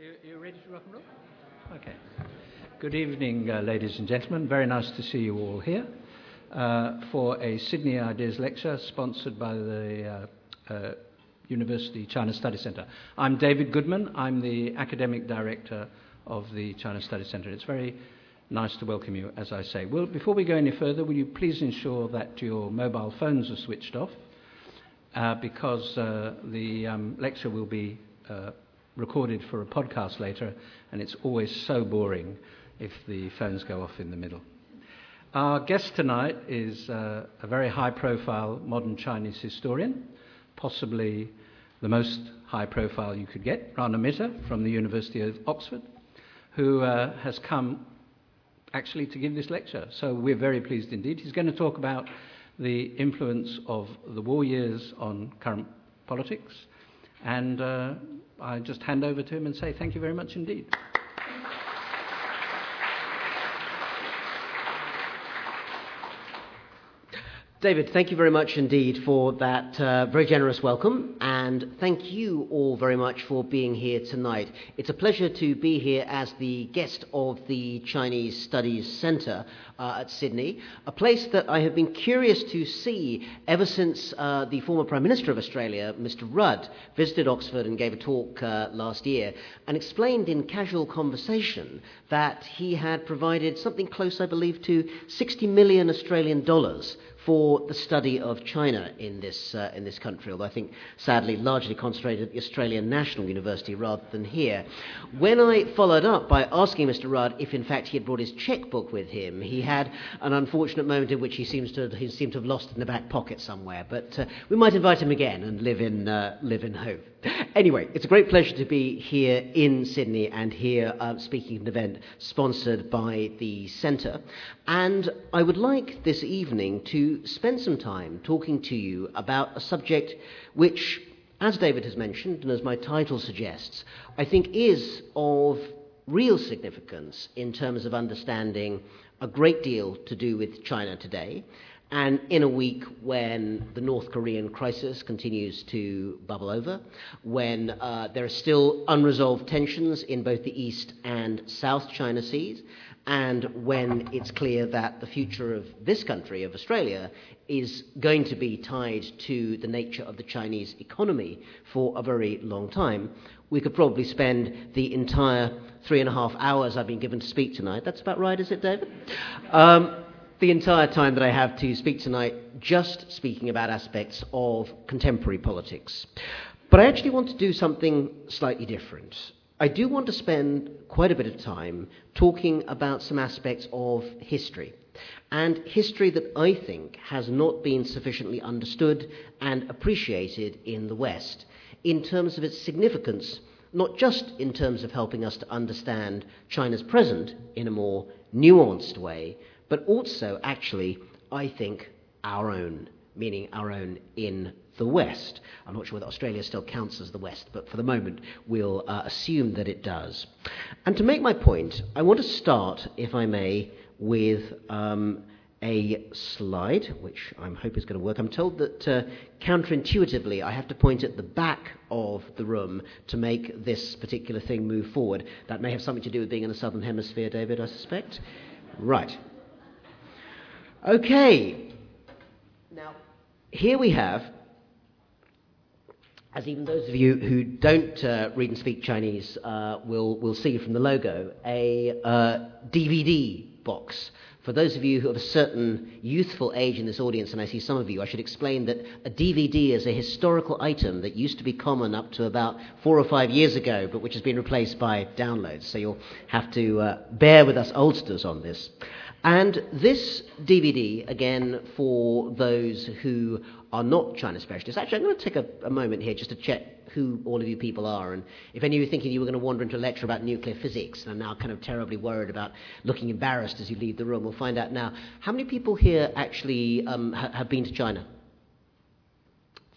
You, you ready to rock and roll? Okay. Good evening, uh, ladies and gentlemen. Very nice to see you all here uh, for a Sydney Ideas lecture sponsored by the uh, uh University China Study Centre. I'm David Goodman. I'm the academic director of the China Study Centre. It's very nice to welcome you, as I say. Well, before we go any further, will you please ensure that your mobile phones are switched off? Uh, because uh, the um, lecture will be recorded for a podcast later, and it's always so boring if the phones go off in the middle. Our guest tonight is uh, a very high profile modern Chinese historian, possibly the most high profile you could get, Rana Mitter from the University of Oxford, who uh, has come actually to give this lecture. So we're very pleased indeed. He's going to talk about the influence of the war years on current politics and uh, I just hand over to him and say thank you very much indeed. David, thank you very much indeed for that uh, very generous welcome, and thank you all very much for being here tonight. It's a pleasure to be here as the guest of the Chinese Studies Centre uh, at Sydney, a place that I have been curious to see ever since uh, the former Prime Minister of Australia, Mr. Rudd, visited Oxford and gave a talk uh, last year and explained in casual conversation that he had provided something close, I believe, to 60 million Australian dollars for the study of China in this, uh, in this country, although I think sadly largely concentrated at the Australian National University rather than here. When I followed up by asking Mr. Rudd if in fact he had brought his checkbook with him, he had an unfortunate moment in which he seems to, he seemed to have lost it in the back pocket somewhere. But uh, we might invite him again and live in, uh, live in hope. Anyway, it's a great pleasure to be here in Sydney and here uh, speaking at an event sponsored by the Centre. And I would like this evening to spend some time talking to you about a subject which, as David has mentioned, and as my title suggests, I think is of real significance in terms of understanding a great deal to do with China today and in a week when the North Korean crisis continues to bubble over, when uh, there are still unresolved tensions in both the East and South China Seas, and when it's clear that the future of this country, of Australia, is going to be tied to the nature of the Chinese economy for a very long time, we could probably spend the entire three and a half hours I've been given to speak tonight. That's about right, is it, David? Um, the entire time that I have to speak tonight just speaking about aspects of contemporary politics. But I actually want to do something slightly different. I do want to spend quite a bit of time talking about some aspects of history. And history that I think has not been sufficiently understood and appreciated in the West in terms of its significance, not just in terms of helping us to understand China's present in a more nuanced way, but also, actually, I think, our own, meaning our own in the West. I'm not sure whether Australia still counts as the West, but for the moment, we'll uh, assume that it does. And to make my point, I want to start, if I may, with um, a slide, which I hope is going to work. I'm told that uh, counterintuitively I have to point at the back of the room to make this particular thing move forward. That may have something to do with being in the southern hemisphere, David, I suspect. Right. Okay. Now, here we have, as even those of you who don't uh, read and speak Chinese uh, will, will see from the logo, a uh, DVD box. For those of you who have a certain youthful age in this audience, and I see some of you, I should explain that a DVD is a historical item that used to be common up to about four or five years ago, but which has been replaced by downloads. So you'll have to uh, bear with us oldsters on this. And this DVD, again, for those who are not China specialists, actually, I'm going to take a, a, moment here just to check who all of you people are. And if any of you are thinking you were going to wander into a lecture about nuclear physics and are now kind of terribly worried about looking embarrassed as you leave the room, we'll find out now. How many people here actually um, ha- have been to China?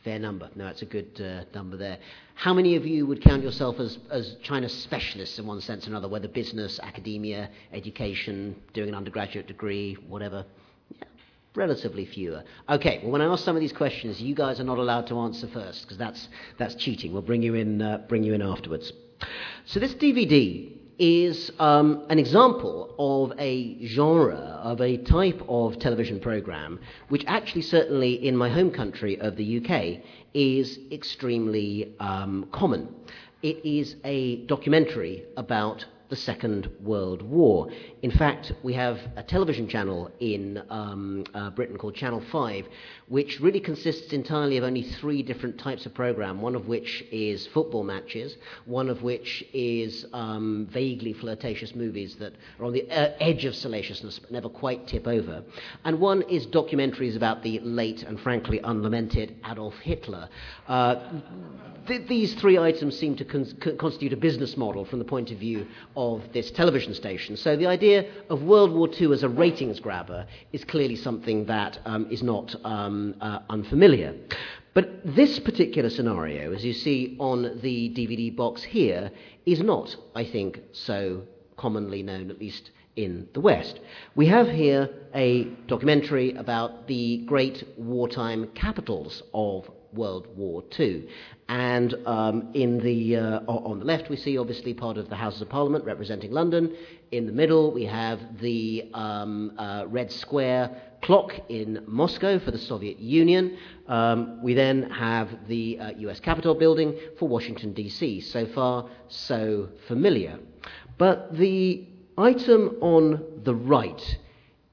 Fair number. No, that's a good uh, number there. How many of you would count yourself as, as China specialists in one sense or another, whether business, academia, education, doing an undergraduate degree, whatever? Yeah, relatively fewer. Okay, well, when I ask some of these questions, you guys are not allowed to answer first because that's, that's cheating. We'll bring you in, uh, bring you in afterwards. So, this DVD is um, an example of a genre, of a type of television program, which actually, certainly in my home country of the UK, is extremely um, common. It is a documentary about the Second World War. In fact, we have a television channel in um, uh, Britain called Channel 5, which really consists entirely of only three different types of program, one of which is football matches, one of which is um, vaguely flirtatious movies that are on the uh, edge of salaciousness but never quite tip over, and one is documentaries about the late and frankly unlamented Adolf Hitler. Uh, th- these three items seem to con- constitute a business model from the point of view of this television station. So the idea of World War II as a ratings grabber is clearly something that um, is not um, uh, unfamiliar. But this particular scenario, as you see on the DVD box here, is not, I think, so commonly known, at least in the West. We have here a documentary about the great wartime capitals of World War II. And um, in the, uh, on the left, we see obviously part of the Houses of Parliament representing London. In the middle, we have the um, uh, Red Square clock in Moscow for the Soviet Union. Um, we then have the uh, US Capitol building for Washington, D.C. So far, so familiar. But the item on the right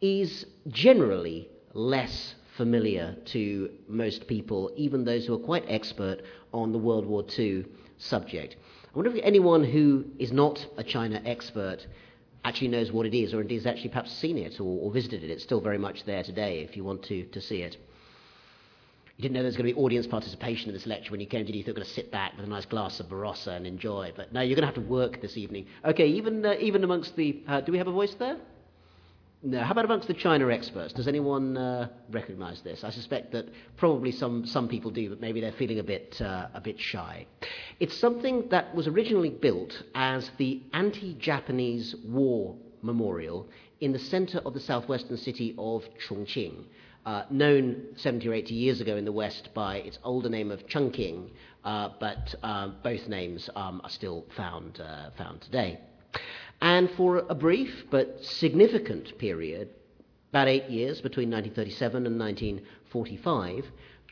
is generally less familiar to most people, even those who are quite expert on the World War II subject. I wonder if anyone who is not a China expert actually knows what it is, or indeed has actually perhaps seen it or, or visited it. It's still very much there today if you want to, to see it. You didn't know there was going to be audience participation in this lecture when you came to you thought you were going to sit back with a nice glass of Barossa and enjoy. But no, you're going to have to work this evening. Okay, even, uh, even amongst the. Uh, do we have a voice there? No. How about amongst the China experts? Does anyone uh, recognize this? I suspect that probably some, some people do, but maybe they're feeling a bit, uh, a bit shy. It's something that was originally built as the anti Japanese war memorial in the center of the southwestern city of Chongqing. Uh, known 70 or 80 years ago in the West by its older name of Chungking, uh, but uh, both names um, are still found, uh, found today. And for a brief but significant period, about eight years between 1937 and 1945,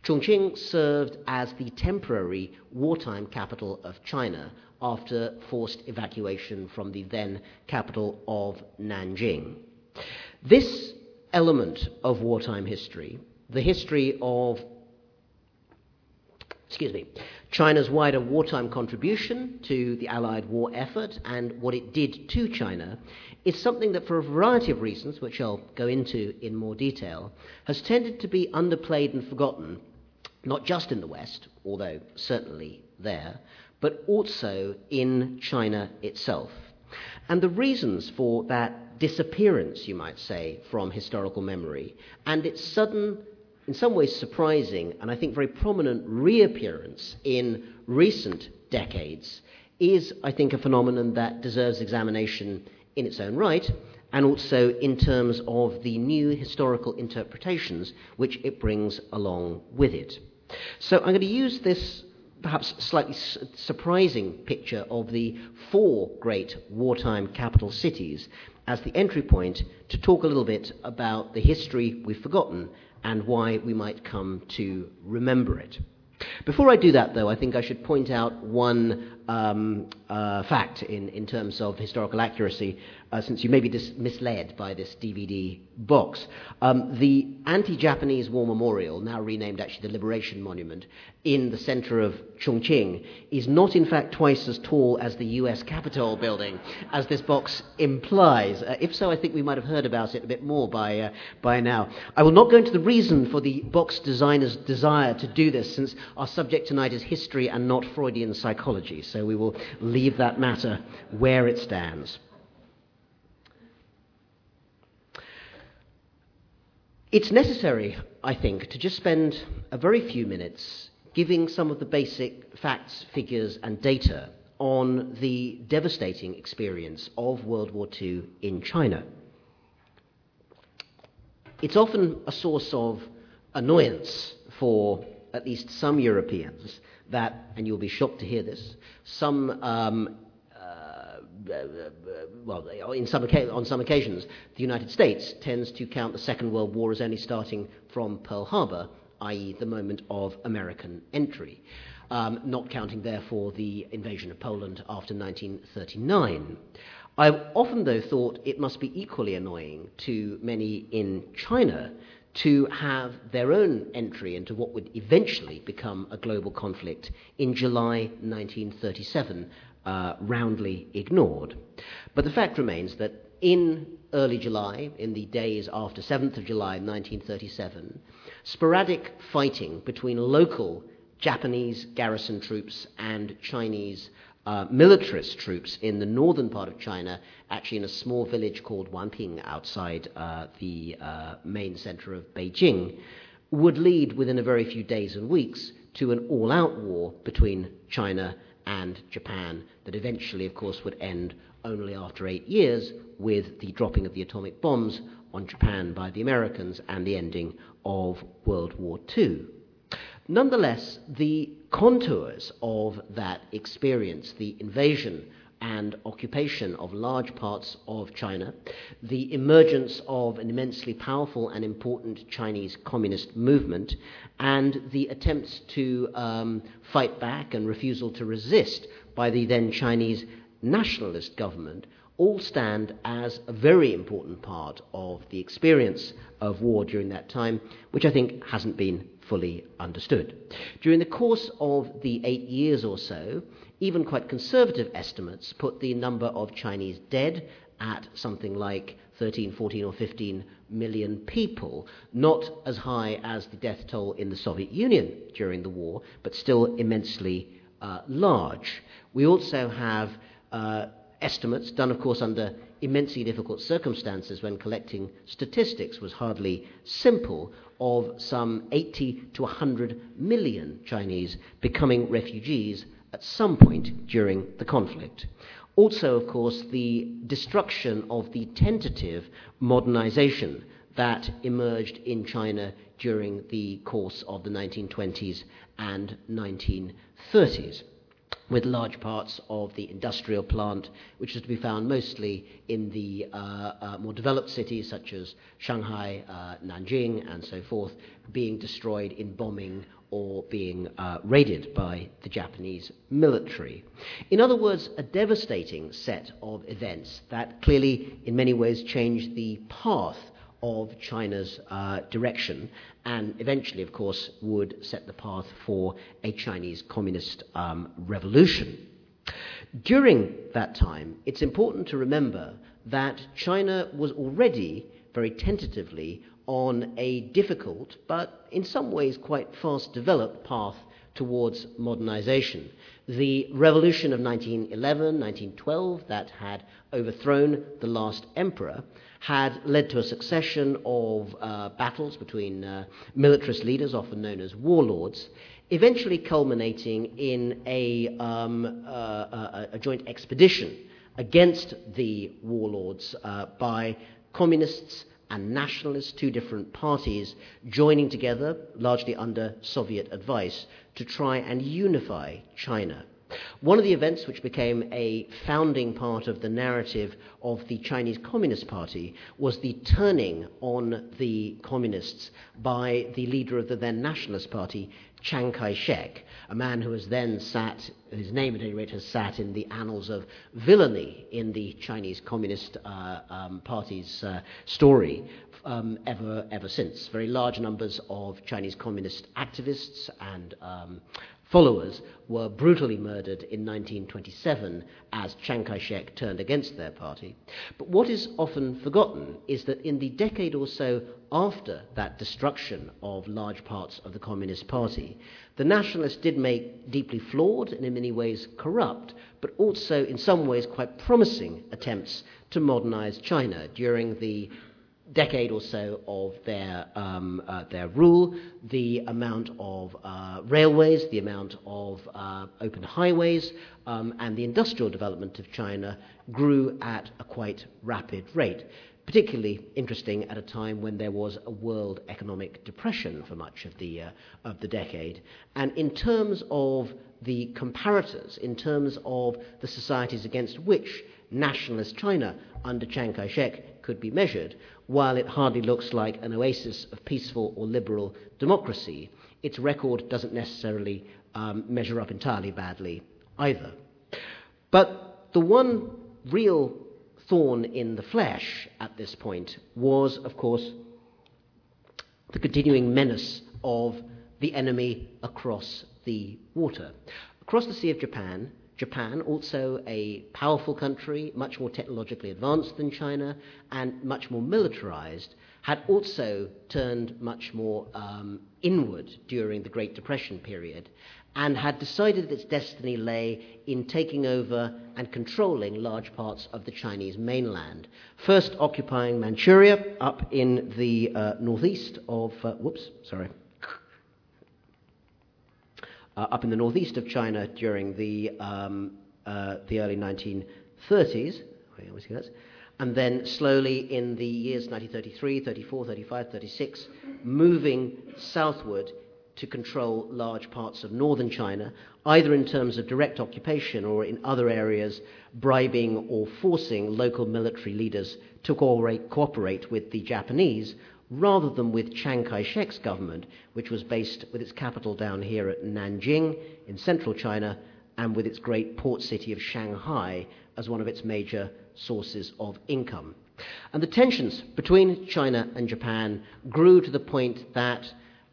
Chongqing served as the temporary wartime capital of China after forced evacuation from the then capital of Nanjing. This element of wartime history, the history of excuse me, China's wider wartime contribution to the Allied war effort and what it did to China is something that, for a variety of reasons, which I'll go into in more detail, has tended to be underplayed and forgotten, not just in the West, although certainly there, but also in China itself. And the reasons for that disappearance, you might say, from historical memory and its sudden in some ways surprising and I think very prominent reappearance in recent decades is, I think, a phenomenon that deserves examination in its own right and also in terms of the new historical interpretations which it brings along with it. So I'm going to use this perhaps slightly su- surprising picture of the four great wartime capital cities as the entry point to talk a little bit about the history we've forgotten and why we might come to remember it. Before I do that, though, I think I should point out one um, uh, fact in, in terms of historical accuracy, uh, since you may be dis- misled by this DVD box. Um, the anti Japanese War Memorial, now renamed actually the Liberation Monument, in the center of Chongqing, is not in fact twice as tall as the US Capitol building, as this box implies. Uh, if so, I think we might have heard about it a bit more by, uh, by now. I will not go into the reason for the box designer's desire to do this, since our subject tonight is history and not Freudian psychology. So so we will leave that matter where it stands. It's necessary, I think, to just spend a very few minutes giving some of the basic facts, figures, and data on the devastating experience of World War II in China. It's often a source of annoyance for at least some Europeans that, and you'll be shocked to hear this, some um, uh, well, some, on some occasions, the United States tends to count the Second World War as only starting from Pearl Harbor, i.e., the moment of American entry, um, not counting, therefore, the invasion of Poland after 1939. I've often, though, thought it must be equally annoying to many in China to have their own entry into what would eventually become a global conflict in July 1937 uh, roundly ignored. But the fact remains that in early July, in the days after 7th of July 1937, sporadic fighting between local Japanese garrison troops and Chinese uh, militarist troops in the northern part of China, actually in a small village called Wanping outside uh, the uh, main center of Beijing, would lead within a very few days and weeks to an all out war between China and Japan that eventually, of course, would end only after eight years with the dropping of the atomic bombs on Japan by the Americans and the ending of World War II. Nonetheless, the contours of that experience, the invasion and occupation of large parts of China, the emergence of an immensely powerful and important Chinese communist movement, and the attempts to um, fight back and refusal to resist by the then Chinese nationalist government all stand as a very important part of the experience of war during that time, which I think hasn't been fully understood. During the course of the eight years or so, even quite conservative estimates put the number of Chinese dead at something like 13, 14, or 15 million people, not as high as the death toll in the Soviet Union during the war, but still immensely uh, large. We also have uh, estimates, done of course under immensely difficult circumstances when collecting statistics was hardly simple, of some 80 to 100 million Chinese becoming refugees at some point during the conflict. Also, of course, the destruction of the tentative modernization that emerged in China during the course of the 1920s and 1930s with large parts of the industrial plant, which is to be found mostly in the uh, uh, more developed cities such as Shanghai, uh, Nanjing, and so forth, being destroyed in bombing or being uh, raided by the Japanese military. In other words, a devastating set of events that clearly, in many ways, changed the path of China's uh, direction and eventually, of course, would set the path for a Chinese communist um, revolution. During that time, it's important to remember that China was already very tentatively on a difficult, but in some ways quite fast developed path towards modernization. The revolution of 1911, 1912, that had overthrown the last emperor, had led to a succession of uh, battles between uh, militarist leaders, often known as warlords, eventually culminating in a, um, uh, a, joint expedition against the warlords uh, by communists and nationalists, two different parties, joining together, largely under Soviet advice, to try and unify China. One of the events which became a founding part of the narrative of the Chinese Communist Party was the turning on the communists by the leader of the then Nationalist Party, Chiang Kai shek, a man who has then sat, his name at any rate has sat in the annals of villainy in the Chinese Communist uh, um, Party's uh, story um, ever, ever since. Very large numbers of Chinese Communist activists and um, followers were brutally murdered in 1927 as Chiang Kai shek turned against their party. But what is often forgotten is that in the decade or so after that destruction of large parts of the Communist Party, the nationalists did make deeply flawed and in many ways corrupt, but also in some ways quite promising attempts to modernize China during the decade or so of their, um, uh, their rule, the amount of uh, railways, the amount of uh, open highways, um, and the industrial development of China grew at a quite rapid rate. Particularly interesting at a time when there was a world economic depression for much of the, uh, of the decade. And in terms of the comparators in terms of the societies against which nationalist China under Chiang Kai shek could be measured, while it hardly looks like an oasis of peaceful or liberal democracy, its record doesn't necessarily um, measure up entirely badly either. But the one real thorn in the flesh at this point was, of course, the continuing menace of the enemy across the water. Across the Sea of Japan, Japan, also a powerful country, much more technologically advanced than China, and much more militarized, had also turned much more um, inward during the Great Depression period and had decided that its destiny lay in taking over and controlling large parts of the Chinese mainland. First occupying Manchuria up in the uh, northeast of, uh, whoops, sorry, up in the northeast of China during the, um, uh, the early 1930s. And then slowly in the years 1933, 34, 35, 36, moving southward to control large parts of northern China, either in terms of direct occupation or in other areas, bribing or forcing local military leaders to cooperate with the Japanese rather than with Chiang Kai shek's government, which was based with its capital down here at Nanjing in central China and with its great port city of Shanghai as one of its major sources of income. And the tensions between China and Japan grew to the point that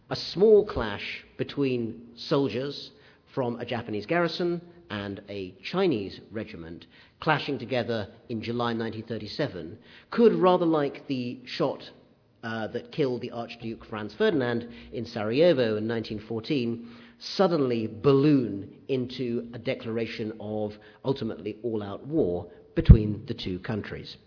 a small clash between soldiers from a Japanese garrison and a Chinese regiment clashing together in July 1937 could, rather like the shot uh, that killed the Archduke Franz Ferdinand in Sarajevo in 1914 suddenly balloon into a declaration of ultimately all out war between the two countries.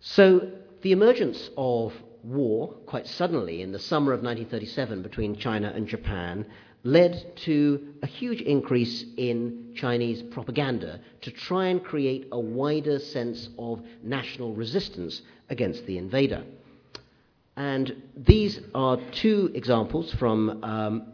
So the emergence of war quite suddenly in the summer of 1937 between China and Japan led to a huge increase in Chinese propaganda to try and create a wider sense of national resistance against the invader. And these are two examples from um,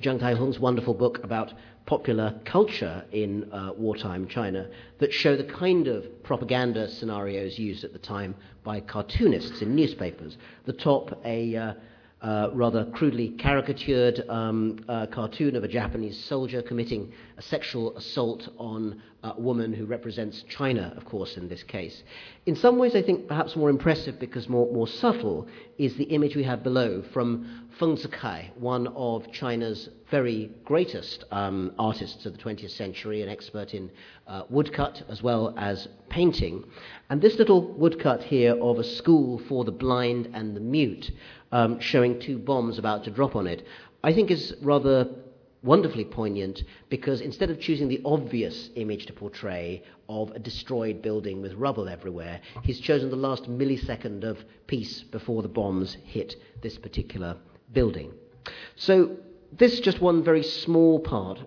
Chang-tai Hung's wonderful book about popular culture in uh, wartime China that show the kind of propaganda scenarios used at the time by cartoonists in newspapers. The top, a uh, uh, rather crudely caricatured um, uh, cartoon of a Japanese soldier committing a sexual assault on a woman who represents China, of course, in this case. In some ways, I think perhaps more impressive because more, more subtle is the image we have below from Feng Zikai, one of China's very greatest um, artists of the 20th century, an expert in uh, woodcut as well as painting. And this little woodcut here of a school for the blind and the mute um, showing two bombs about to drop on it, I think is rather wonderfully poignant because instead of choosing the obvious image to portray of a destroyed building with rubble everywhere, he's chosen the last millisecond of peace before the bombs hit this particular building. So, this is just one very small part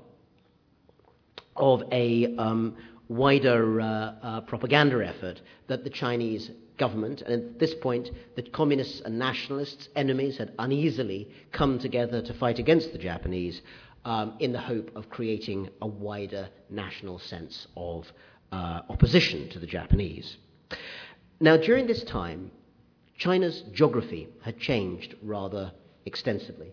of a um, wider uh, uh, propaganda effort that the Chinese government, and at this point, the communists and nationalists, enemies, had uneasily come together to fight against the Japanese um, in the hope of creating a wider national sense of uh, opposition to the Japanese. Now, during this time, China's geography had changed rather extensively.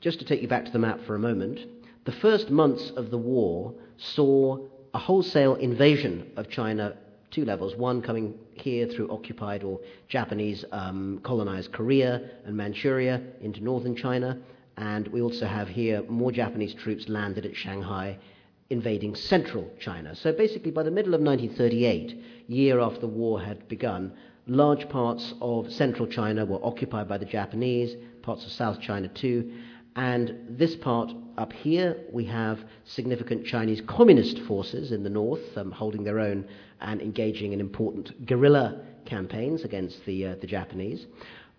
Just to take you back to the map for a moment, the first months of the war saw a wholesale invasion of China two levels. One coming here through occupied or Japanese um, colonized Korea and Manchuria into northern China. And we also have here more Japanese troops landed at Shanghai invading central China. So basically, by the middle of 1938, year after the war had begun, large parts of central China were occupied by the Japanese, parts of South China too. And this part up here, we have significant Chinese communist forces in the north um, holding their own and engaging in important guerrilla campaigns against the, uh, the Japanese.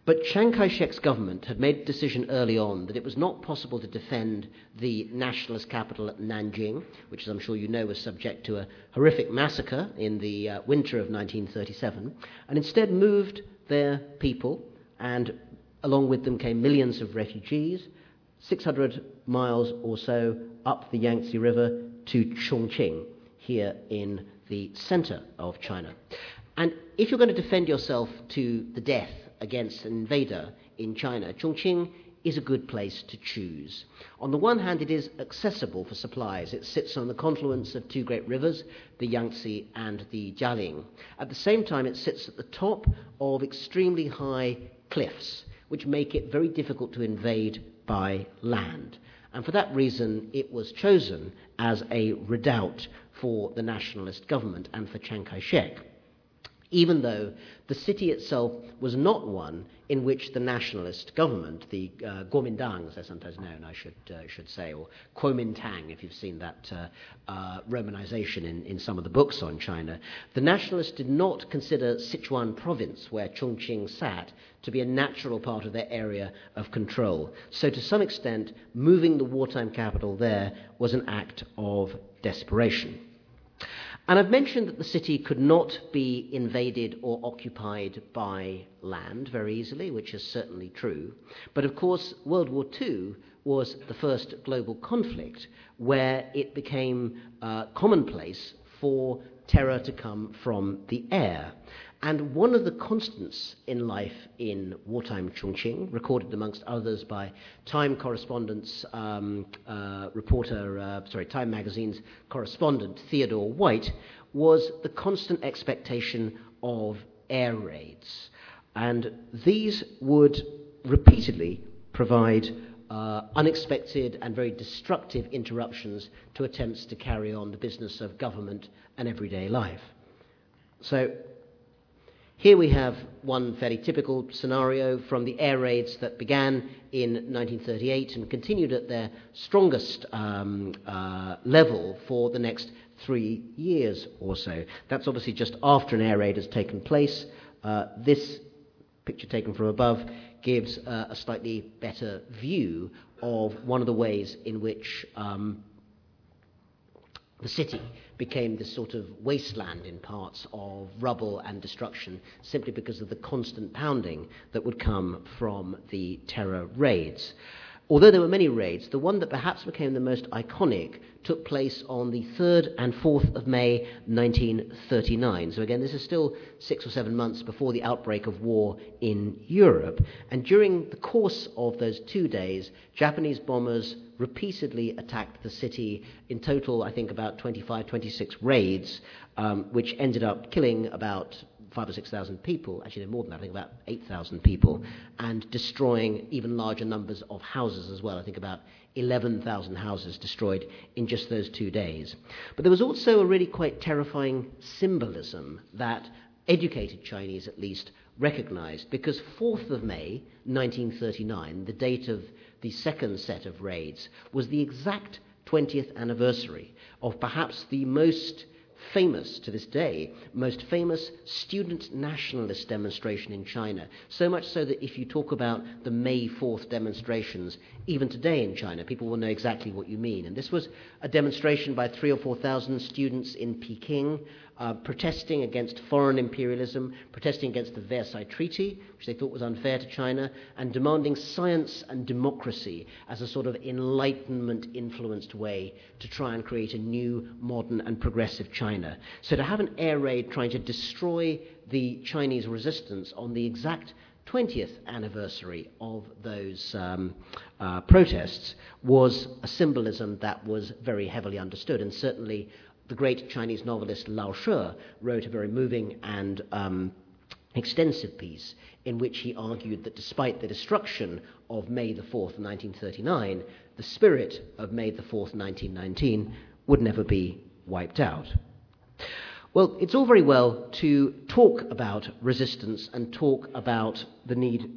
But Chiang Kai shek's government had made a decision early on that it was not possible to defend the nationalist capital at Nanjing, which, as I'm sure you know, was subject to a horrific massacre in the uh, winter of 1937, and instead moved their people, and along with them came millions of refugees, 600 miles or so up the Yangtze River to Chongqing, here in the center of China. And if you're going to defend yourself to the death against an invader in China, Chongqing is a good place to choose. On the one hand, it is accessible for supplies. It sits on the confluence of two great rivers, the Yangtze and the Jialing. At the same time, it sits at the top of extremely high cliffs, which make it very difficult to invade by land. And for that reason, it was chosen as a redoubt for the nationalist government and for Chiang Kai shek even though the city itself was not one in which the nationalist government, the uh, Guomindang, as they're sometimes known, I should, uh, should say, or Kuomintang, if you've seen that uh, uh, romanization in, in some of the books on China, the nationalists did not consider Sichuan province, where Chongqing sat, to be a natural part of their area of control. So, to some extent, moving the wartime capital there was an act of desperation. And I've mentioned that the city could not be invaded or occupied by land very easily, which is certainly true. But of course, World War II was the first global conflict where it became uh, commonplace for terror to come from the air. And one of the constants in life in wartime Chongqing, recorded amongst others by Time um, uh, reporter, uh, sorry, Time magazine's correspondent Theodore White, was the constant expectation of air raids. And these would repeatedly provide uh, unexpected and very destructive interruptions to attempts to carry on the business of government and everyday life. So, here we have one fairly typical scenario from the air raids that began in 1938 and continued at their strongest um, uh, level for the next three years or so. That's obviously just after an air raid has taken place. Uh, this picture taken from above gives uh, a slightly better view of one of the ways in which um, the city became this sort of wasteland in parts of rubble and destruction simply because of the constant pounding that would come from the terror raids. Although there were many raids, the one that perhaps became the most iconic took place on the 3rd and 4th of May 1939. So, again, this is still six or seven months before the outbreak of war in Europe. And during the course of those two days, Japanese bombers repeatedly attacked the city. In total, I think about 25, 26 raids, um, which ended up killing about five or six thousand people, actually more than that, I think about 8,000 people, and destroying even larger numbers of houses as well. I think about 11,000 houses destroyed in just those two days. But there was also a really quite terrifying symbolism that educated Chinese at least recognized, because 4th of May 1939, the date of the second set of raids, was the exact 20th anniversary of perhaps the most famous to this day, most famous student nationalist demonstration in China. So much so that if you talk about the May 4th demonstrations, even today in China, people will know exactly what you mean. And this was a demonstration by three or 4,000 students in Peking uh, protesting against foreign imperialism, protesting against the Versailles Treaty, which they thought was unfair to China, and demanding science and democracy as a sort of enlightenment influenced way to try and create a new, modern, and progressive China. So to have an air raid trying to destroy the Chinese resistance on the exact 20th anniversary of those um, uh, protests was a symbolism that was very heavily understood and certainly the great Chinese novelist Lao She wrote a very moving and um, extensive piece in which he argued that despite the destruction of May the 4th, 1939, the spirit of May the 4th, 1919 would never be wiped out. Well, it's all very well to talk about resistance and talk about the need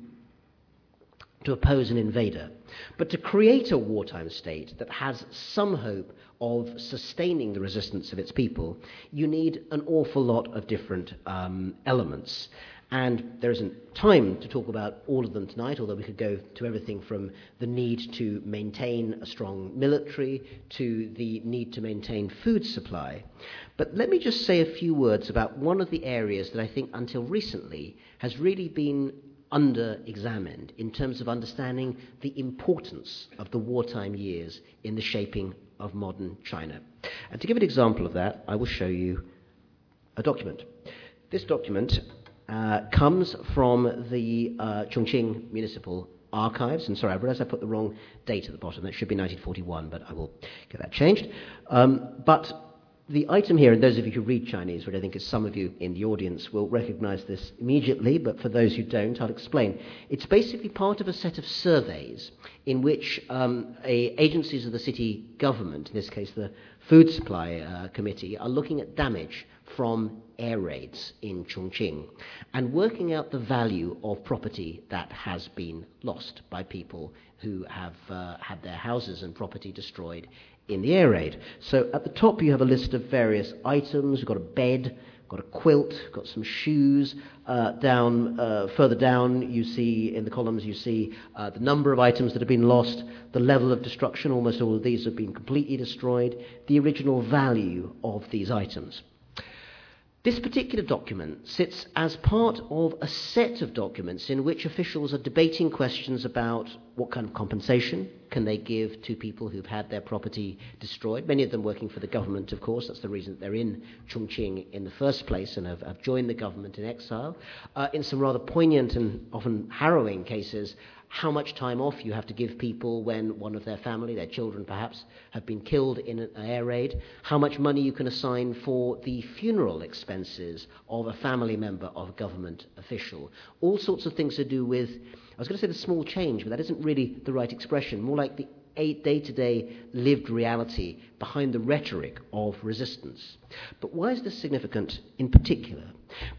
to oppose an invader, but to create a wartime state that has some hope of sustaining the resistance of its people, you need an awful lot of different um, elements. And there isn't time to talk about all of them tonight, although we could go to everything from the need to maintain a strong military to the need to maintain food supply. But let me just say a few words about one of the areas that I think until recently has really been under examined in terms of understanding the importance of the wartime years in the shaping of modern China. And to give an example of that, I will show you a document. This document uh, comes from the uh, Chongqing Municipal Archives. And sorry, I realize I put the wrong date at the bottom. That should be 1941, but I will get that changed. Um, but the item here, and those of you who read Chinese, which I think is some of you in the audience, will recognize this immediately, but for those who don't, I'll explain. It's basically part of a set of surveys in which um, a, agencies of the city government, in this case the Food Supply uh, Committee, are looking at damage from air raids in Chongqing and working out the value of property that has been lost by people who have uh, had their houses and property destroyed in the air raid. So at the top you have a list of various items. You've got a bed, got a quilt, got some shoes. Uh, down uh, further down, you see in the columns you see uh, the number of items that have been lost, the level of destruction. Almost all of these have been completely destroyed. The original value of these items. This particular document sits as part of a set of documents in which officials are debating questions about what kind of compensation can they give to people who've had their property destroyed. Many of them working for the government, of course. That's the reason that they're in Chongqing in the first place and have, have joined the government in exile. Uh, in some rather poignant and often harrowing cases, how much time off you have to give people when one of their family, their children perhaps, have been killed in an air raid, how much money you can assign for the funeral expenses of a family member of a government official. All sorts of things to do with, I was going to say the small change, but that isn't really the right expression, more like the day to day lived reality behind the rhetoric of resistance. But why is this significant in particular?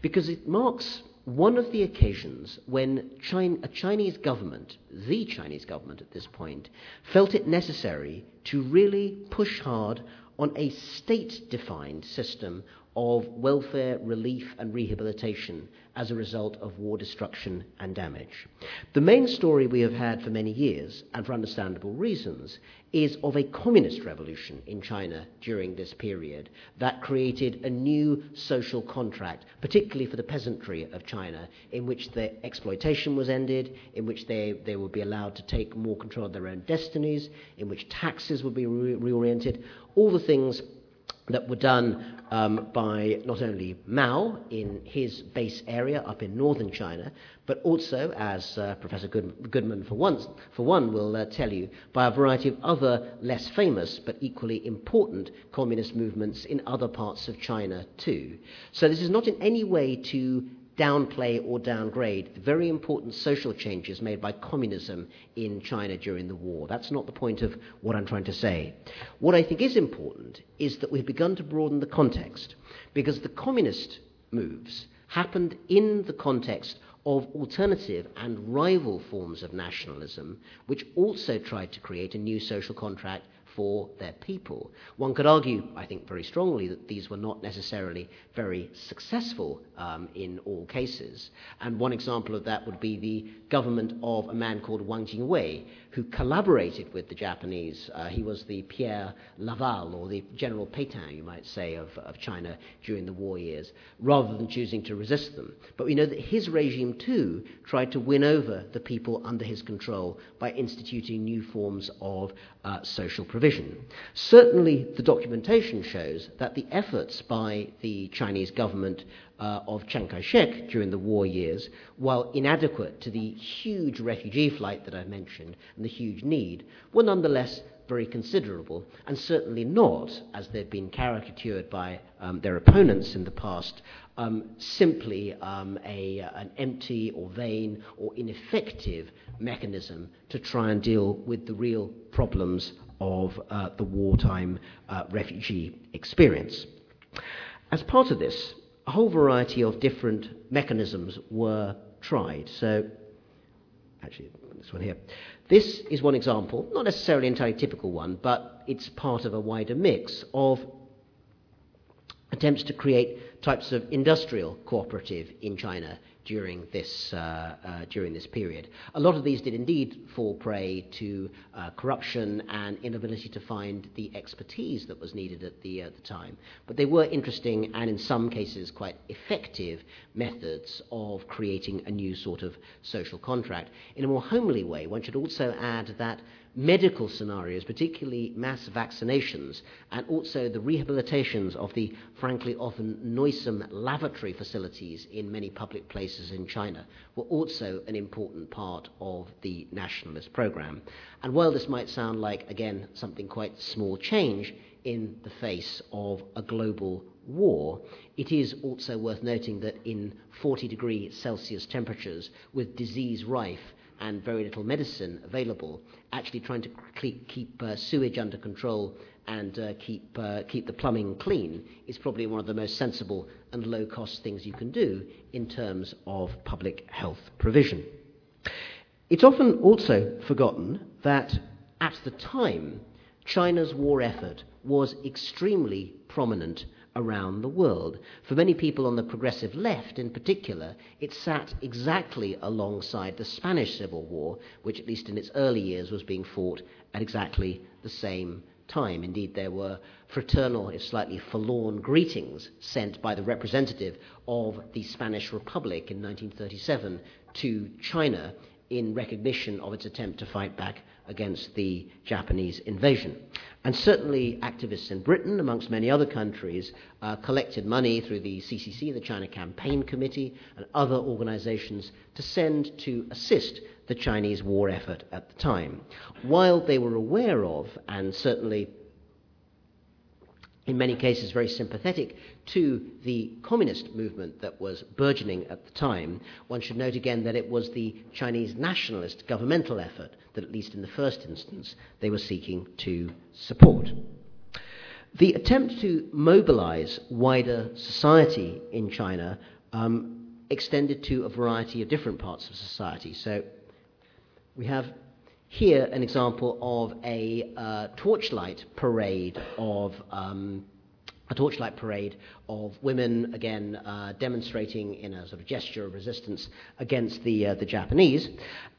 Because it marks one of the occasions when China, a Chinese government, the Chinese government at this point, felt it necessary to really push hard on a state defined system of welfare, relief, and rehabilitation as a result of war destruction and damage. The main story we have had for many years, and for understandable reasons, is of a communist revolution in China during this period that created a new social contract, particularly for the peasantry of China, in which the exploitation was ended, in which they, they would be allowed to take more control of their own destinies, in which taxes would be re- reoriented, all the things that were done um, by not only Mao in his base area up in northern China, but also, as uh, Professor Good- Goodman for, once, for one will uh, tell you, by a variety of other less famous but equally important communist movements in other parts of China too. So this is not in any way to downplay or downgrade the very important social changes made by communism in China during the war. That's not the point of what I'm trying to say. What I think is important is that we've begun to broaden the context because the communist moves happened in the context of alternative and rival forms of nationalism, which also tried to create a new social contract for their people. One could argue, I think very strongly, that these were not necessarily very successful um, in all cases. And one example of that would be the government of a man called Wang Jingwei, who collaborated with the Japanese. Uh, he was the Pierre Laval, or the General Pétain, you might say, of, of China during the war years, rather than choosing to resist them. But we know that his regime, too, tried to win over the people under his control by instituting new forms of uh, social provision. Certainly, the documentation shows that the efforts by the Chinese government uh, of Chiang Kai shek during the war years, while inadequate to the huge refugee flight that I mentioned and the huge need, were nonetheless very considerable, and certainly not, as they've been caricatured by um, their opponents in the past, um, simply um, a, an empty or vain or ineffective mechanism to try and deal with the real problems of uh, the wartime uh, refugee experience. As part of this, a whole variety of different mechanisms were tried. So, actually, this one here. This is one example, not necessarily entirely typical one, but it's part of a wider mix of attempts to create types of industrial cooperative in China during this, uh, uh, during this period. A lot of these did indeed fall prey to uh, corruption and inability to find the expertise that was needed at the, at the time. But they were interesting and, in some cases, quite effective methods of creating a new sort of social contract. In a more homely way, one should also add that medical scenarios, particularly mass vaccinations, and also the rehabilitations of the frankly often noisome lavatory facilities in many public places in China, were also an important part of the nationalist program. And while this might sound like, again, something quite small change in the face of a global war, it is also worth noting that in 40 degree Celsius temperatures, with disease rife, and very little medicine available, actually trying to keep, uh, sewage under control and uh, keep, uh, keep the plumbing clean is probably one of the most sensible and low cost things you can do in terms of public health provision. It's often also forgotten that at the time, China's war effort was extremely prominent around the world. For many people on the progressive left, in particular, it sat exactly alongside the Spanish Civil War, which, at least in its early years, was being fought at exactly the same time. Indeed, there were fraternal, if slightly forlorn, greetings sent by the representative of the Spanish Republic in 1937 to China in recognition of its attempt to fight back against the Japanese invasion. And certainly, activists in Britain, amongst many other countries, uh, collected money through the CCC, the China Campaign Committee, and other organizations to send to assist the Chinese war effort at the time. While they were aware of, and certainly in many cases very sympathetic to the communist movement that was burgeoning at the time, one should note again that it was the Chinese nationalist governmental effort that, at least in the first instance, they were seeking to support. The attempt to mobilize wider society in China um, extended to a variety of different parts of society. So we have here an example of a uh, torchlight parade of um, a torchlight parade of women again uh, demonstrating in a sort of gesture of resistance against the uh, the Japanese,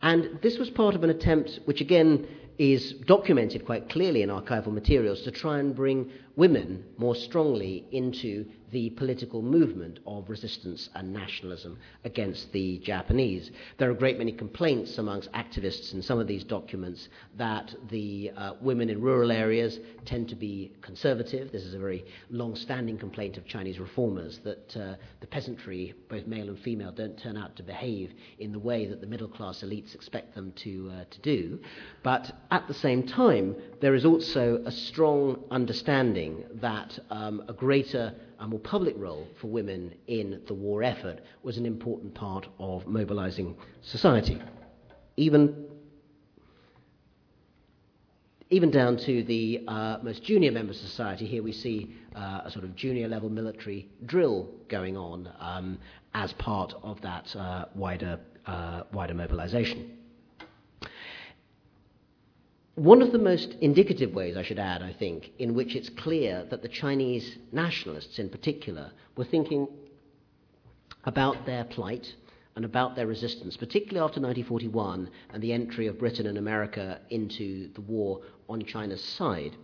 and this was part of an attempt, which again is documented quite clearly in archival materials, to try and bring women more strongly into the political movement of resistance and nationalism against the Japanese. There are a great many complaints amongst activists in some of these documents that the uh, women in rural areas tend to be conservative. This is a very long standing complaint of Chinese reformers that uh, the peasantry, both male and female, don't turn out to behave in the way that the middle class elites expect them to, uh, to do. But at the same time, there is also a strong understanding that um, a greater a more public role for women in the war effort was an important part of mobilizing society. Even, even down to the uh, most junior members of society, here we see uh, a sort of junior level military drill going on um, as part of that uh, wider, uh, wider mobilization. One of the most indicative ways, I should add, I think, in which it's clear that the Chinese nationalists in particular were thinking about their plight and about their resistance, particularly after 1941 and the entry of Britain and America into the war on China's side.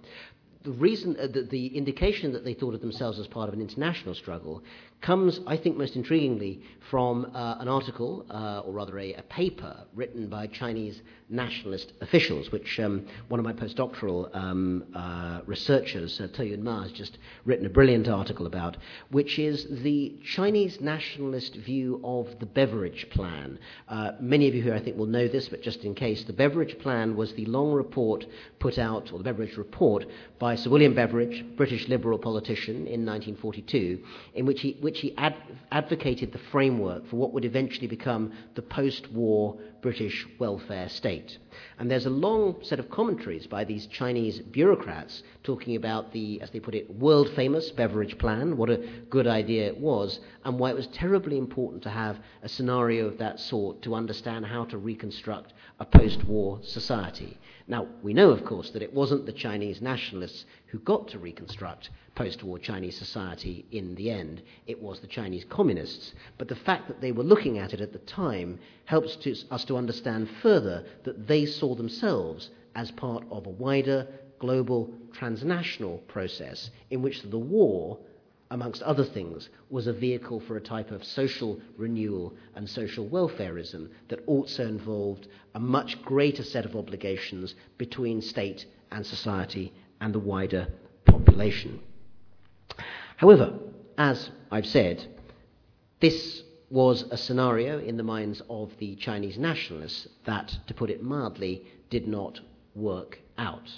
The reason, uh, the, the indication that they thought of themselves as part of an international struggle comes, I think, most intriguingly from uh, an article, uh, or rather a, a, paper, written by Chinese nationalist officials, which um, one of my postdoctoral um, uh, researchers, uh, Yun Ma, has just written a brilliant article about, which is the Chinese nationalist view of the Beveridge Plan. Uh, many of you here, I think, will know this, but just in case, the Beveridge Plan was the long report put out, or the Beveridge Report, by Sir William Beveridge, British Liberal politician, in 1942, in which he, which he ad- advocated the framework for what would eventually become the post war British welfare state. And there's a long set of commentaries by these Chinese bureaucrats talking about the, as they put it, world famous Beveridge Plan, what a good idea it was, and why it was terribly important to have a scenario of that sort to understand how to reconstruct a post war society. Now, we know, of course, that it wasn't the Chinese nationalists who got to reconstruct post war Chinese society in the end, it was the Chinese communists. But the fact that they were looking at it at the time helps to, us to understand further that they saw themselves as part of a wider global transnational process in which the war amongst other things, was a vehicle for a type of social renewal and social welfareism that also involved a much greater set of obligations between state and society and the wider population. However, as I've said, this was a scenario in the minds of the Chinese nationalists that, to put it mildly, did not work out.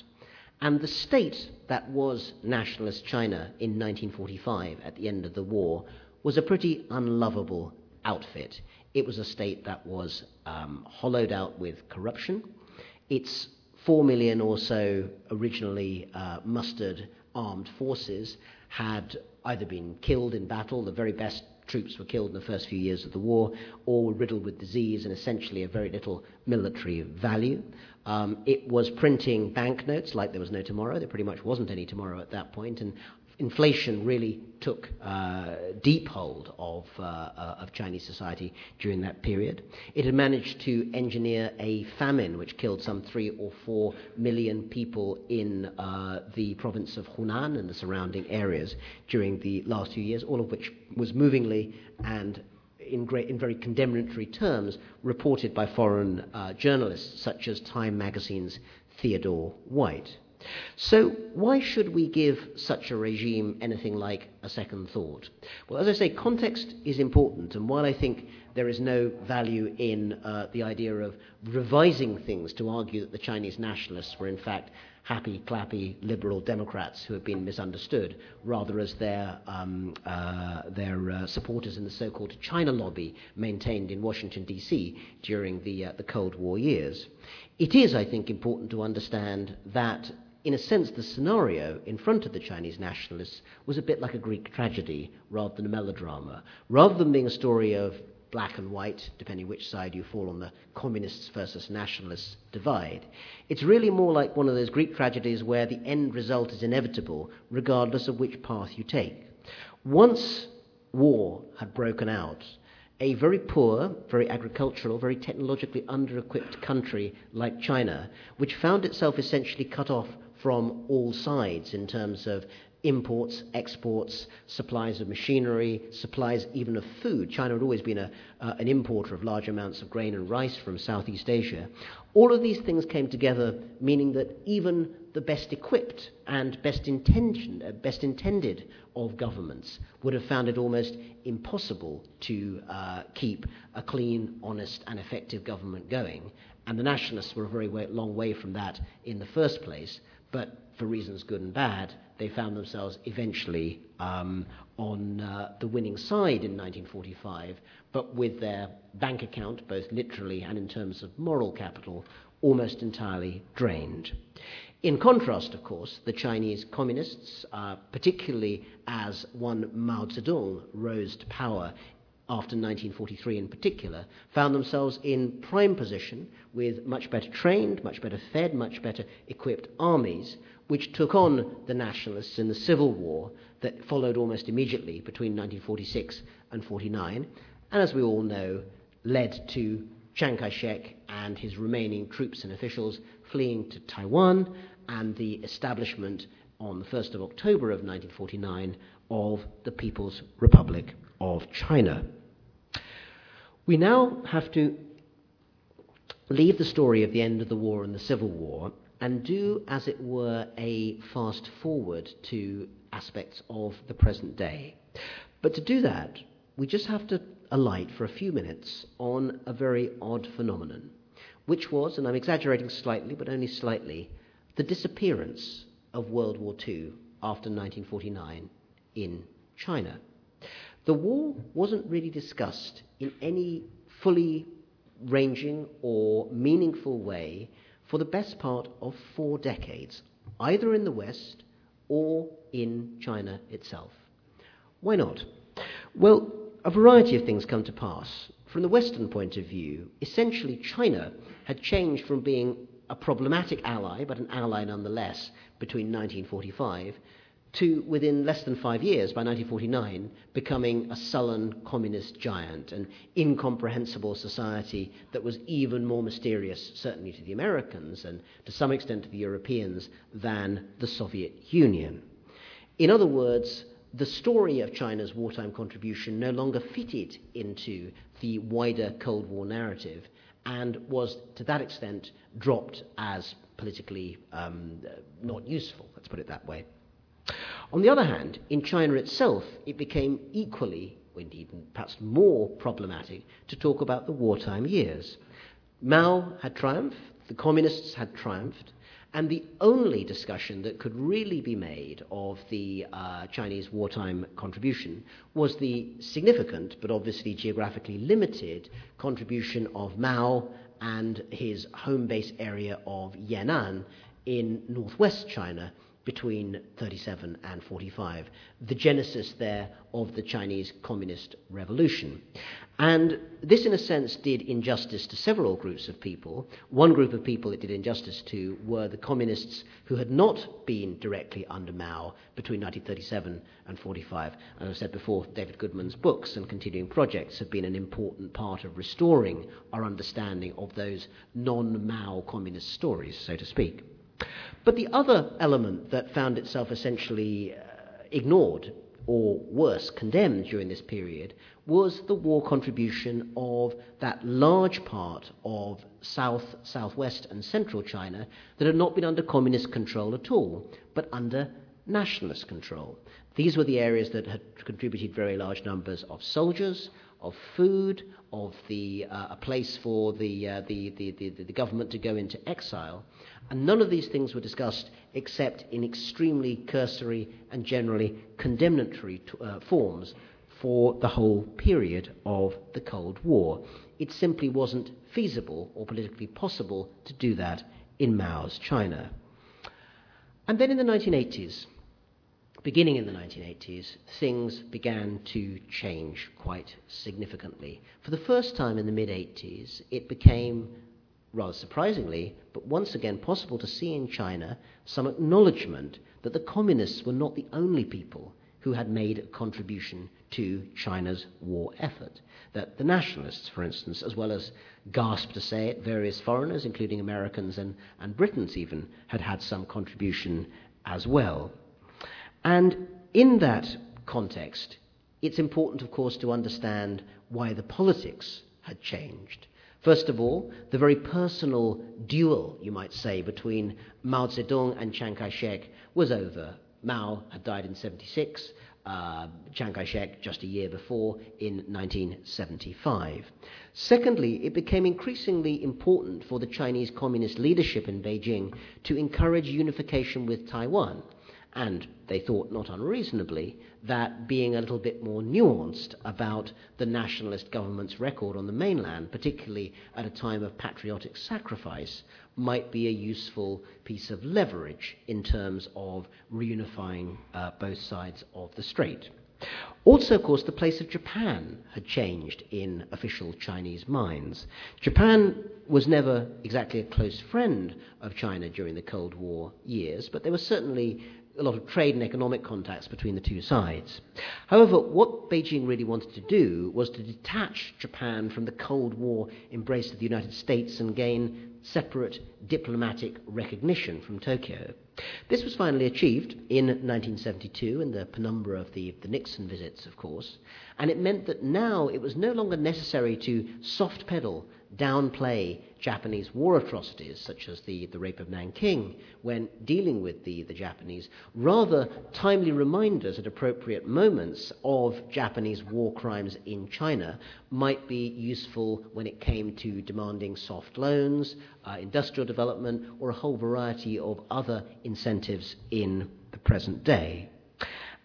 And the state that was nationalist China in 1945 at the end of the war was a pretty unlovable outfit. It was a state that was um, hollowed out with corruption. Its four million or so originally uh, mustered armed forces had either been killed in battle, the very best troops were killed in the first few years of the war, or were riddled with disease and essentially a very little military value. Um, it was printing banknotes like there was no tomorrow. There pretty much wasn't any tomorrow at that point, and inflation really took uh, deep hold of, uh, uh, of Chinese society during that period. It had managed to engineer a famine which killed some three or four million people in uh, the province of Hunan and the surrounding areas during the last few years, all of which was movingly and in, great, in very condemnatory terms reported by foreign uh, journalists such as Time magazine's Theodore White. So, why should we give such a regime anything like a second thought? Well, as I say, context is important, and while I think there is no value in uh, the idea of revising things to argue that the Chinese nationalists were in fact happy, clappy liberal Democrats who have been misunderstood, rather as their, um, uh, their uh, supporters in the so called China lobby maintained in Washington, D.C. during the, uh, the Cold War years. It is, I think, important to understand that in a sense, the scenario in front of the Chinese nationalists was a bit like a Greek tragedy rather than a melodrama. Rather than being a story of black and white, depending which side you fall on the communists versus nationalists divide. It's really more like one of those Greek tragedies where the end result is inevitable, regardless of which path you take. Once war had broken out, a very poor, very agricultural, very technologically under equipped country like China, which found itself essentially cut off from all sides in terms of imports, exports, supplies of machinery, supplies even of food. China had always been a, uh, an importer of large amounts of grain and rice from Southeast Asia. All of these things came together, meaning that even the best equipped and best, intention, uh, best intended of governments would have found it almost impossible to uh, keep a clean, honest, and effective government going. And the nationalists were a very way, long way from that in the first place. But for reasons good and bad, they found themselves eventually um, on uh, the winning side in 1945, but with their bank account, both literally and in terms of moral capital, almost entirely drained. In contrast, of course, the Chinese communists, uh, particularly as one Mao Zedong rose to power after 1943 in particular, found themselves in prime position with much better trained, much better fed, much better equipped armies, which took on the nationalists in the civil war that followed almost immediately between 1946 and 49, and as we all know, led to Chiang Kai shek and his remaining troops and officials fleeing to Taiwan and the establishment on the 1st of October of 1949 of the People's Republic of China. We now have to leave the story of the end of the war and the Civil War and do, as it were, a fast forward to aspects of the present day. But to do that, we just have to alight for a few minutes on a very odd phenomenon, which was, and I'm exaggerating slightly, but only slightly, the disappearance of World War II after 1949 in China. The war wasn't really discussed in any fully ranging or meaningful way for the best part of four decades, either in the West or in China itself. Why not? Well, a variety of things come to pass. From the Western point of view, essentially China had changed from being a problematic ally, but an ally nonetheless, between 1945 to within less than five years, by 1949, becoming a sullen communist giant, an incomprehensible society that was even more mysterious, certainly to the Americans and to some extent to the Europeans, than the Soviet Union. In other words, the story of China's wartime contribution no longer fitted into the wider Cold War narrative and was, to that extent, dropped as politically um, not useful, let's put it that way. On the other hand, in China itself, it became equally, indeed perhaps more problematic, to talk about the wartime years. Mao had triumphed, the communists had triumphed, and the only discussion that could really be made of the uh, Chinese wartime contribution was the significant, but obviously geographically limited, contribution of Mao and his home base area of Yan'an in northwest China between 37 and 45, the genesis there of the Chinese Communist Revolution. And this, in a sense, did injustice to several groups of people. One group of people it did injustice to were the communists who had not been directly under Mao between 1937 and 45. As I said before, David Goodman's books and continuing projects have been an important part of restoring our understanding of those non Mao communist stories, so to speak. But the other element that found itself essentially uh, ignored or worse, condemned during this period was the war contribution of that large part of South, Southwest, and Central China that had not been under communist control at all, but under nationalist control. These were the areas that had contributed very large numbers of soldiers, of food, of the, uh, a place for the, uh, the, the, the, the government to go into exile. And none of these things were discussed except in extremely cursory and generally condemnatory uh, forms for the whole period of the Cold War. It simply wasn't feasible or politically possible to do that in Mao's China. And then in the 1980s, beginning in the 1980s, things began to change quite significantly. For the first time in the mid 80s, it became rather surprisingly, but once again possible to see in China some acknowledgement that the communists were not the only people who had made a contribution to China's war effort. That the nationalists, for instance, as well as gasp to say it, various foreigners, including Americans and, and Britons even, had had some contribution as well. And in that context, it's important, of course, to understand why the politics had changed. First of all, the very personal duel, you might say, between Mao Zedong and Chiang Kai shek was over. Mao had died in 76, uh, Chiang Kai shek just a year before in 1975. Secondly, it became increasingly important for the Chinese Communist leadership in Beijing to encourage unification with Taiwan and they thought not unreasonably that being a little bit more nuanced about the nationalist government's record on the mainland, particularly at a time of patriotic sacrifice, might be a useful piece of leverage in terms of reunifying uh, both sides of the strait. Also, of course, the place of Japan had changed in official Chinese minds. Japan was never exactly a close friend of China during the Cold War years, but they were certainly a lot of trade and economic contacts between the two sides. However, what Beijing really wanted to do was to detach Japan from the Cold War embrace of the United States and gain separate diplomatic recognition from Tokyo. This was finally achieved in 1972 in the penumbra of the, the Nixon visits, of course, and it meant that now it was no longer necessary to soft pedal downplay Japanese war atrocities, such as the, the rape of Nanking, when dealing with the, the Japanese. Rather, timely reminders at appropriate moments of Japanese war crimes in China might be useful when it came to demanding soft loans, uh, industrial development, or a whole variety of other incentives in the present day.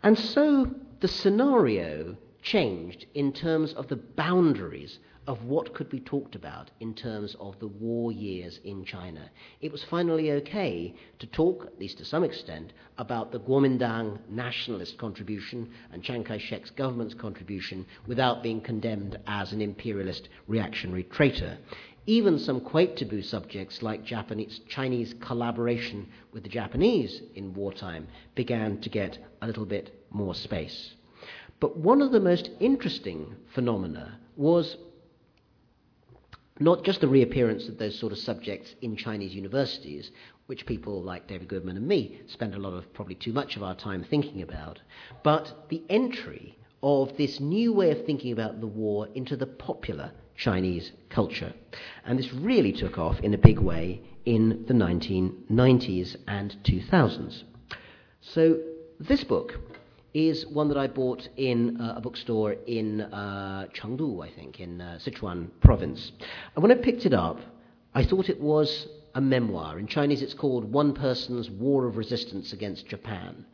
And so the scenario changed in terms of the boundaries of what could be talked about in terms of the war years in China. It was finally okay to talk, at least to some extent, about the Kuomintang nationalist contribution and Chiang Kai shek's government's contribution without being condemned as an imperialist reactionary traitor. Even some quite taboo subjects like Japanese, Chinese collaboration with the Japanese in wartime began to get a little bit more space. But one of the most interesting phenomena was not just the reappearance of those sort of subjects in Chinese universities, which people like David Goodman and me spend a lot of, probably too much of our time thinking about, but the entry of this new way of thinking about the war into the popular Chinese culture. And this really took off in a big way in the 1990s and 2000s. So, this book is one that I bought in uh, a bookstore in uh, Chengdu, I think, in uh, Sichuan province. And when I picked it up, I thought it was a memoir. In Chinese, it's called One Person's War of Resistance Against Japan.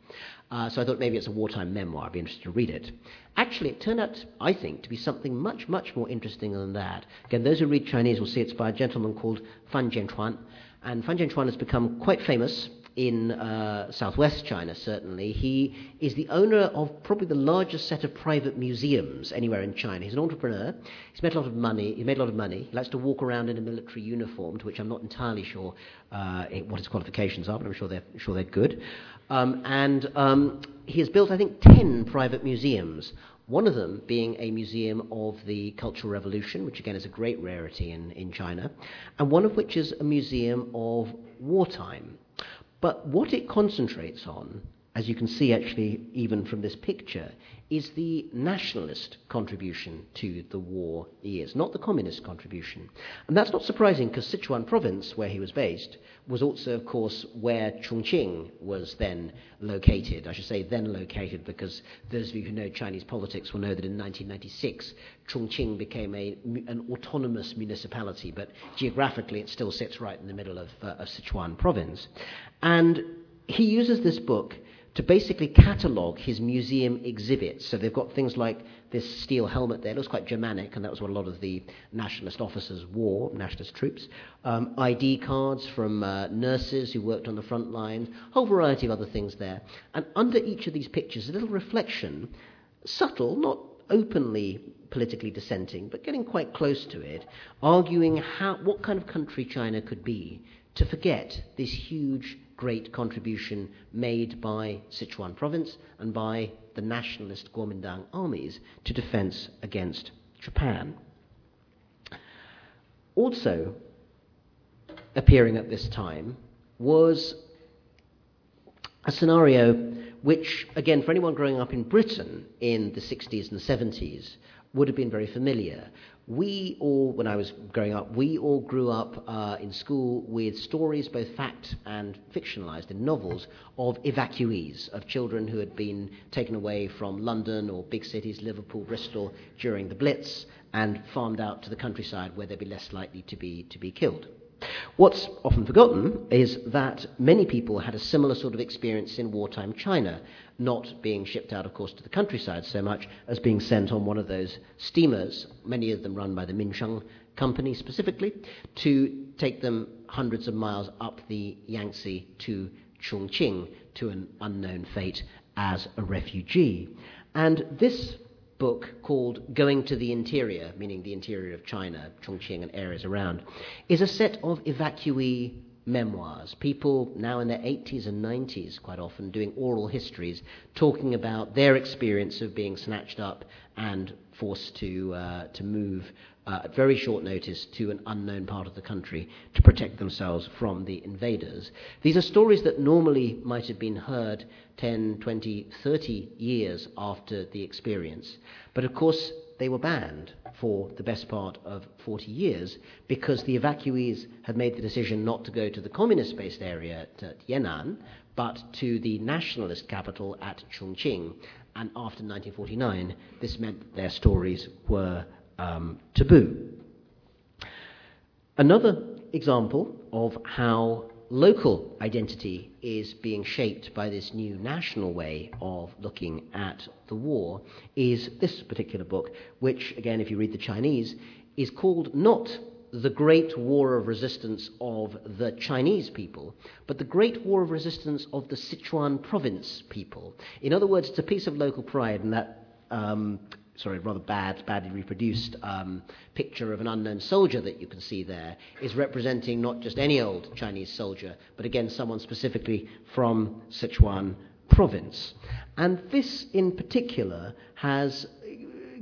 Uh, so I thought maybe it's a wartime memoir. I'd be interested to read it. Actually, it turned out, I think, to be something much, much more interesting than that. Again, those who read Chinese will see it's by a gentleman called Fan Jianchuan. And Fan Jianchuan has become quite famous in uh, southwest China, certainly. He is the owner of probably the largest set of private museums anywhere in China. He's an entrepreneur. He's made a lot of money. He made a lot of money. He likes to walk around in a military uniform, to which I'm not entirely sure uh, what his qualifications are, but I'm sure they're, sure they're good. Um, and um, he has built, I think, 10 private museums. One of them being a museum of the Cultural Revolution, which again is a great rarity in, in China, and one of which is a museum of wartime. But what it concentrates on, as you can see actually even from this picture, is the nationalist contribution to the war years, not the communist contribution. And that's not surprising because Sichuan province, where he was based, was also, of course, where Chongqing was then located. I should say then located because those of you who know Chinese politics will know that in 1996, Chongqing became a, an autonomous municipality, but geographically it still sits right in the middle of, uh, of Sichuan province. And he uses this book to basically catalogue his museum exhibits. So they've got things like this steel helmet there, it looks quite Germanic, and that was what a lot of the nationalist officers wore, nationalist troops. Um, ID cards from uh, nurses who worked on the front line, a whole variety of other things there. And under each of these pictures, a little reflection, subtle, not openly politically dissenting, but getting quite close to it, arguing how, what kind of country China could be to forget this huge great contribution made by Sichuan province and by the nationalist Kuomintang armies to defense against Japan. Also appearing at this time was a scenario which, again, for anyone growing up in Britain in the 60s and 70s, would have been very familiar, we all, when I was growing up, we all grew up uh, in school with stories, both fact and fictionalized in novels, of evacuees, of children who had been taken away from London or big cities, Liverpool, Bristol, during the Blitz, and farmed out to the countryside where they'd be less likely to be, to be killed. What's often forgotten is that many people had a similar sort of experience in wartime China, not being shipped out, of course, to the countryside so much as being sent on one of those steamers, many of them run by the Minsheng Company specifically, to take them hundreds of miles up the Yangtze to Chongqing to an unknown fate as a refugee. And this book called Going to the Interior, meaning the interior of China, Chongqing and areas around, is a set of evacuee memoirs. People now in their 80s and 90s, quite often, doing oral histories, talking about their experience of being snatched up and forced to, uh, to move uh, at very short notice to an unknown part of the country to protect themselves from the invaders. These are stories that normally might have been heard 10, 20, 30 years after the experience. But of course, they were banned for the best part of 40 years because the evacuees had made the decision not to go to the communist based area at Yan'an, but to the nationalist capital at Chongqing. And after 1949, this meant that their stories were um, taboo. Another example of how local identity is being shaped by this new national way of looking at the war is this particular book, which, again, if you read the Chinese, is called not the Great War of Resistance of the Chinese people, but the Great War of Resistance of the Sichuan province people. In other words, it's a piece of local pride, and that um, sorry, rather bad, badly reproduced um, picture of an unknown soldier that you can see there is representing not just any old Chinese soldier, but again someone specifically from Sichuan province. And this in particular has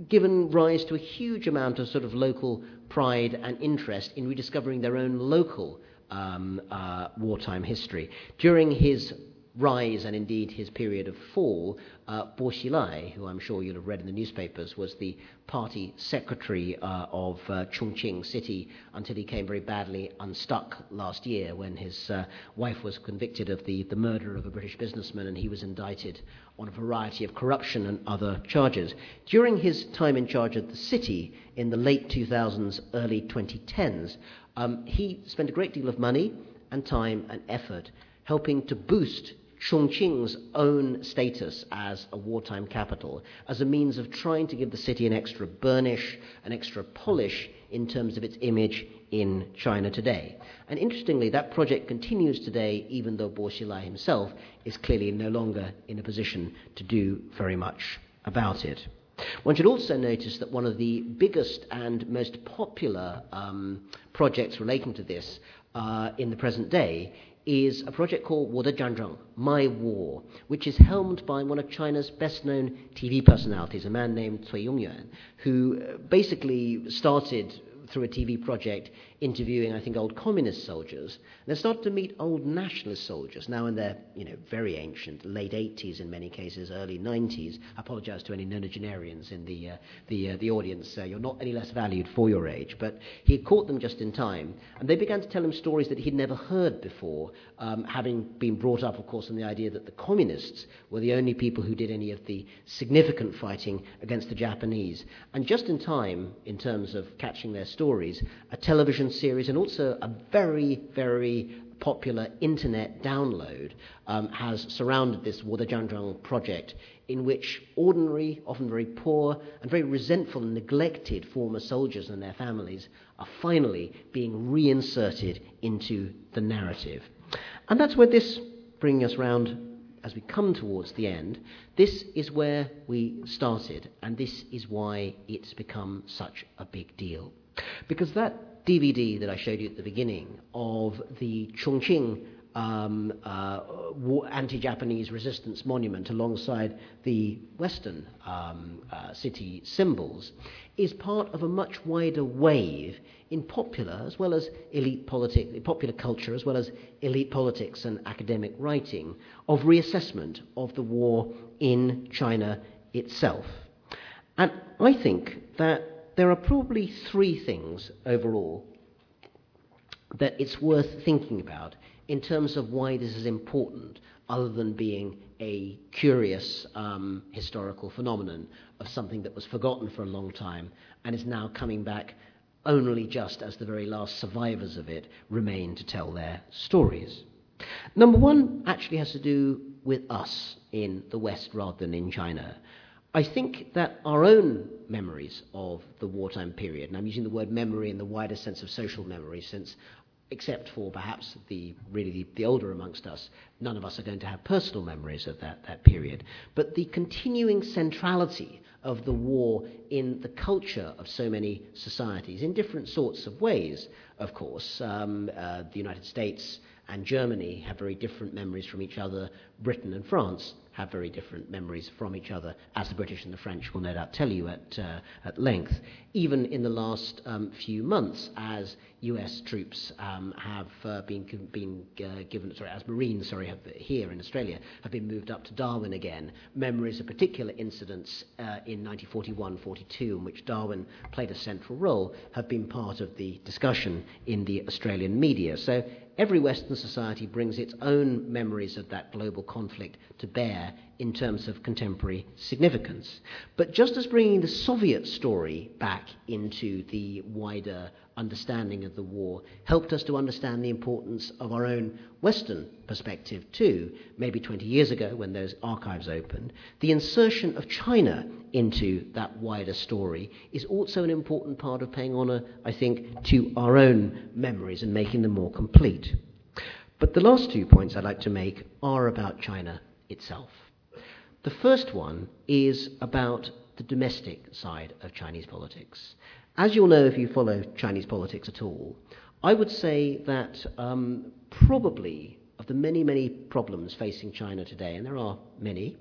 given rise to a huge amount of sort of local pride and interest in rediscovering their own local um, uh, wartime history. During his rise and indeed his period of fall, uh, Bo Xilai, who I'm sure you'll have read in the newspapers, was the party secretary uh, of uh, Chongqing city until he came very badly unstuck last year when his uh, wife was convicted of the, the murder of a British businessman and he was indicted on a variety of corruption and other charges. During his time in charge of the city in the late 2000s, early 2010s, um, he spent a great deal of money and time and effort helping to boost Chongqing's own status as a wartime capital as a means of trying to give the city an extra burnish, an extra polish in terms of its image in China today. And interestingly, that project continues today, even though Bo Xilai himself is clearly no longer in a position to do very much about it. One should also notice that one of the biggest and most popular um, projects relating to this uh, in the present day is a project called Wodajanjang, My War, which is helmed by one of China's best known TV personalities, a man named Cui Yongyuan, who uh, basically started through a TV project interviewing, I think, old communist soldiers. And they started to meet old nationalist soldiers, now in their, you know, very ancient, late 80s in many cases, early 90s. I apologize to any nonagenarians in the, uh, the, uh, the audience. Uh, you're not any less valued for your age. But he caught them just in time, and they began to tell him stories that he'd never heard before, um, having been brought up, of course, on the idea that the communists were the only people who did any of the significant fighting against the Japanese. And just in time, in terms of catching their stories, a television series and also a very, very popular internet download um, has surrounded this Wadajanzhang project, in which ordinary, often very poor, and very resentful and neglected former soldiers and their families are finally being reinserted into the narrative. And that's where this, bringing us round as we come towards the end, this is where we started, and this is why it's become such a big deal. Because that DVD that I showed you at the beginning of the Chongqing um, uh, anti Japanese resistance monument alongside the Western um, uh, city symbols is part of a much wider wave in popular as well as elite politics, popular culture as well as elite politics and academic writing of reassessment of the war in China itself. And I think that there are probably three things overall that it's worth thinking about in terms of why this is important, other than being a curious um, historical phenomenon of something that was forgotten for a long time and is now coming back only just as the very last survivors of it remain to tell their stories. Number one actually has to do with us in the West rather than in China. I think that our own memories of the wartime period, and I'm using the word memory in the wider sense of social memory, since except for perhaps the really the, the, older amongst us, none of us are going to have personal memories of that, that period. But the continuing centrality of the war in the culture of so many societies, in different sorts of ways, of course. Um, uh, the United States and Germany have very different memories from each other, Britain and France have very different memories from each other, as the British and the French will no doubt tell you at, uh, at length. Even in the last um, few months, as US troops um, have uh, been, been uh, given, sorry, as Marines, sorry, have, here in Australia, have been moved up to Darwin again. Memories of particular incidents uh, in 1941 42, in which Darwin played a central role, have been part of the discussion in the Australian media. So every Western society brings its own memories of that global conflict to bear in terms of contemporary significance. But just as bringing the Soviet story back into the wider understanding of the war helped us to understand the importance of our own Western perspective too, maybe 20 years ago when those archives opened, the insertion of China into that wider story is also an important part of paying honour, I think, to our own memories and making them more complete. But the last two points I'd like to make are about China itself. The first one is about the domestic side of Chinese politics. As you'll know if you follow Chinese politics at all, I would say that um, probably of the many, many problems facing China today, and there are many,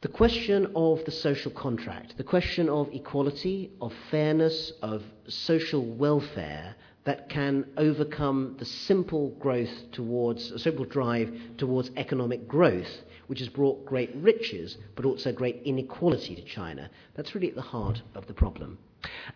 the question of the social contract, the question of equality, of fairness, of social welfare that can overcome the simple growth towards, a simple drive towards economic growth which has brought great riches but also great inequality to China. That's really at the heart of the problem.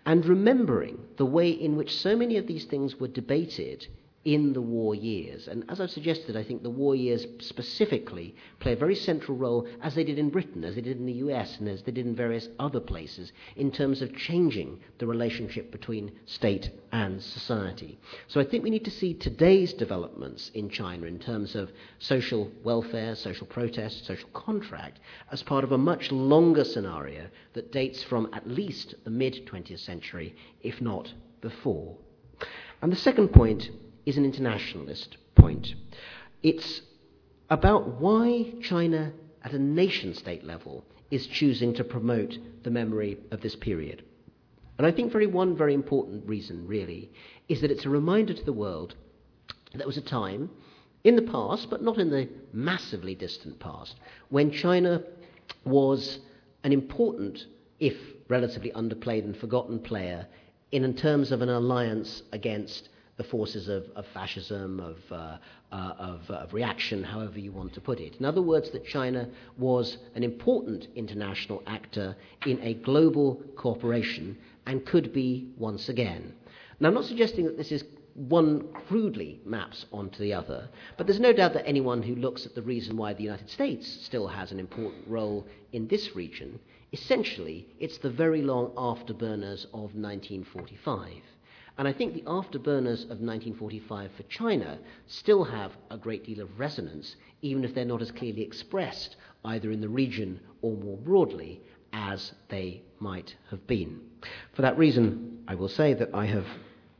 And remembering the way in which so many of these things were debated in the war years. And as I've suggested, I think the war years specifically play a very central role, as they did in Britain, as they did in the US, and as they did in various other places, in terms of changing the relationship between state and society. So I think we need to see today's developments in China in terms of social welfare, social protest, social contract, as part of a much longer scenario that dates from at least the mid 20th century, if not before. And the second point is an internationalist point. It's about why China, at a nation state level, is choosing to promote the memory of this period. And I think very one very important reason, really, is that it's a reminder to the world that there was a time in the past, but not in the massively distant past, when China was an important, if relatively underplayed and forgotten player in terms of an alliance against the forces of, of fascism, of, uh, uh, of, of, reaction, however you want to put it. In other words, that China was an important international actor in a global cooperation and could be once again. Now, I'm not suggesting that this is one crudely maps onto the other, but there's no doubt that anyone who looks at the reason why the United States still has an important role in this region, essentially, it's the very long afterburners of 1945. And I think the afterburners of 1945 for China still have a great deal of resonance, even if they're not as clearly expressed either in the region or more broadly as they might have been. For that reason, I will say that I have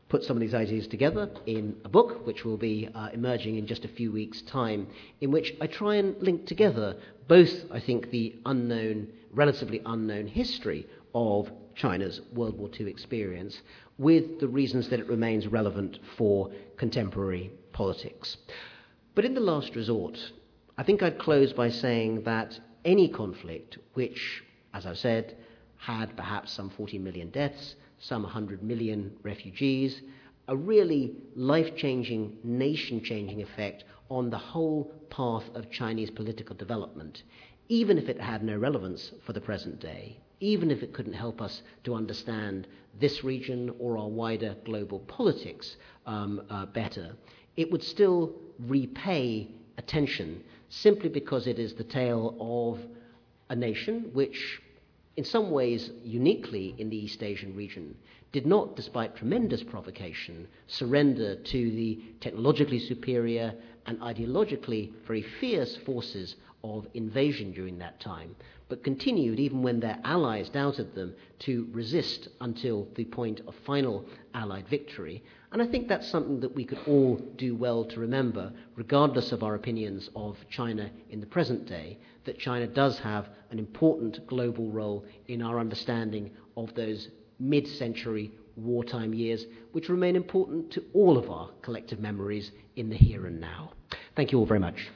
put some of these ideas together in a book which will be uh, emerging in just a few weeks' time, in which I try and link together both, I think, the unknown, relatively unknown history of China's World War II experience with the reasons that it remains relevant for contemporary politics. But in the last resort, I think I'd close by saying that any conflict which, as I've said, had perhaps some 40 million deaths, some 100 million refugees, a really life changing, nation changing effect on the whole path of Chinese political development, even if it had no relevance for the present day, even if it couldn't help us to understand this region or our wider global politics um, uh, better, it would still repay attention simply because it is the tale of a nation which, in some ways uniquely in the East Asian region, did not, despite tremendous provocation, surrender to the technologically superior and ideologically very fierce forces of invasion during that time, but continued, even when their allies doubted them, to resist until the point of final Allied victory. And I think that's something that we could all do well to remember, regardless of our opinions of China in the present day, that China does have an important global role in our understanding of those mid century wartime years, which remain important to all of our collective memories in the here and now. Thank you all very much.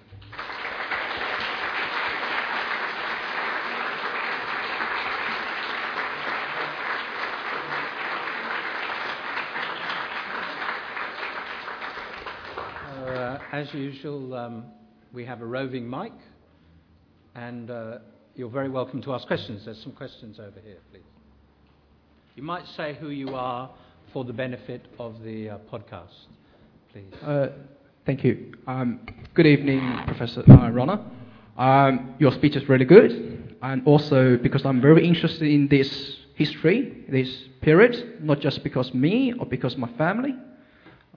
As usual, um, we have a roving mic, and uh, you're very welcome to ask questions. There's some questions over here, please. You might say who you are for the benefit of the uh, podcast, please. Uh, thank you. Um, good evening, Professor uh, Rana. Um, your speech is really good, and also because I'm very interested in this history, this period, not just because me or because my family.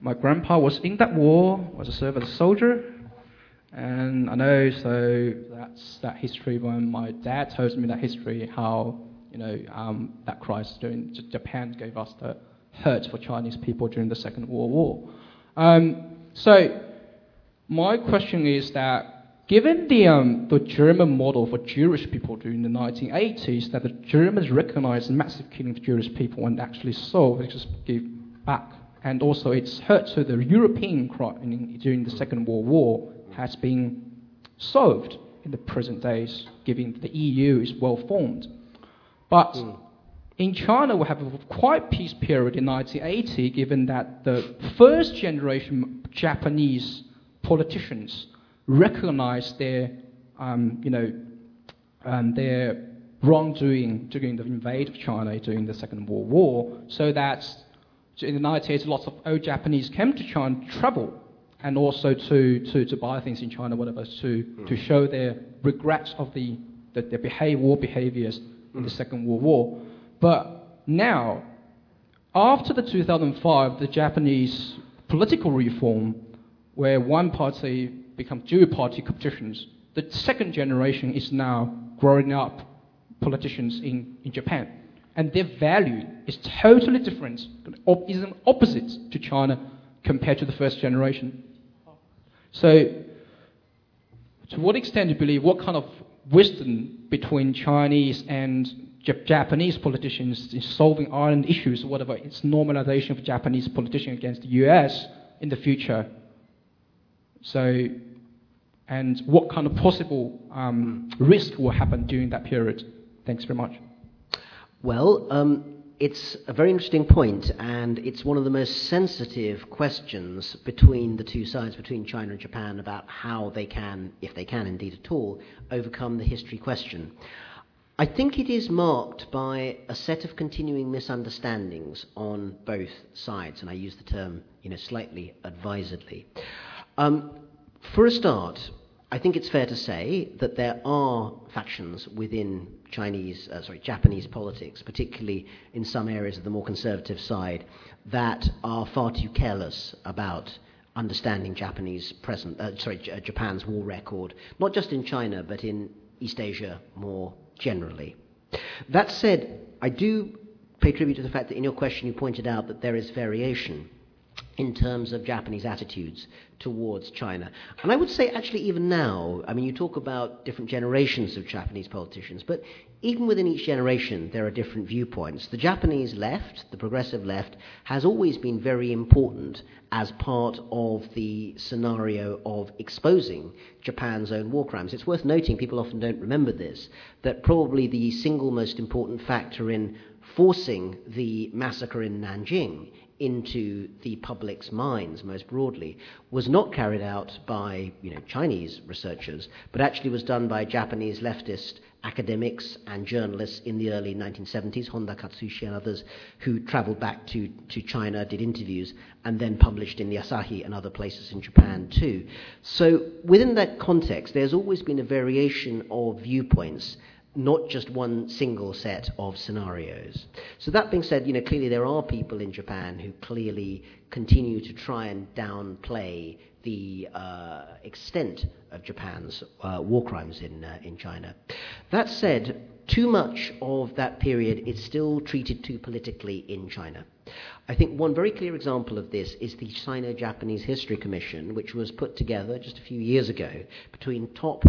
My grandpa was in that war, was a a soldier, and I know so that's that history when my dad told me that history, how you know um, that crisis during Japan gave us the hurt for Chinese people during the Second World War. Um, so my question is that given the, um, the German model for Jewish people during the 1980s, that the Germans recognized massive killing of Jewish people and actually so they just give back. And also it's hurt to the European crime during the Second World War has been solved in the present days, given the EU is well formed. But mm. in China, we have a quite peace period in 1980, given that the first generation Japanese politicians recognized their, um, you know, um, their wrongdoing during the invade of China during the Second World War, so that in the 1980s, lots of old Japanese came to China to travel and also to, to, to buy things in China, whatever, to, mm. to show their regrets of the, the, their behavior, war behaviors mm. in the hmm. Second World War. But now, after the 2005, the Japanese political reform, where one party become dual party competitions, the second generation is now growing up politicians in, in Japan. And their value is totally different, is an opposite to China compared to the first generation. So, to what extent do you believe, what kind of wisdom between Chinese and Japanese politicians in solving island issues, whatever, it's normalization of Japanese politicians against the US in the future? So, and what kind of possible um, risk will happen during that period? Thanks very much. Well, um, it's a very interesting point, and it's one of the most sensitive questions between the two sides, between China and Japan, about how they can, if they can indeed at all, overcome the history question. I think it is marked by a set of continuing misunderstandings on both sides, and I use the term, you know, slightly advisedly. Um, for a start, I think it's fair to say that there are factions within Chinese, uh, sorry, Japanese politics, particularly in some areas of the more conservative side, that are far too careless about understanding Japanese present, uh, sorry, J- uh, Japan's war record, not just in China but in East Asia more generally. That said, I do pay tribute to the fact that in your question you pointed out that there is variation in terms of Japanese attitudes towards China. And I would say, actually, even now, I mean, you talk about different generations of Japanese politicians, but even within each generation, there are different viewpoints. The Japanese left, the progressive left, has always been very important as part of the scenario of exposing Japan's own war crimes. It's worth noting, people often don't remember this, that probably the single most important factor in forcing the massacre in Nanjing into the public's minds most broadly was not carried out by you know, Chinese researchers, but actually was done by Japanese leftist academics and journalists in the early 1970s, Honda Katsuichi and others, who traveled back to, to China, did interviews, and then published in the Asahi and other places in Japan too. So within that context, there's always been a variation of viewpoints not just one single set of scenarios. So that being said, you know, clearly there are people in Japan who clearly continue to try and downplay the uh, extent of Japan's uh, war crimes in, uh, in China. That said, too much of that period is still treated too politically in China. I think one very clear example of this is the Sino Japanese History Commission, which was put together just a few years ago between top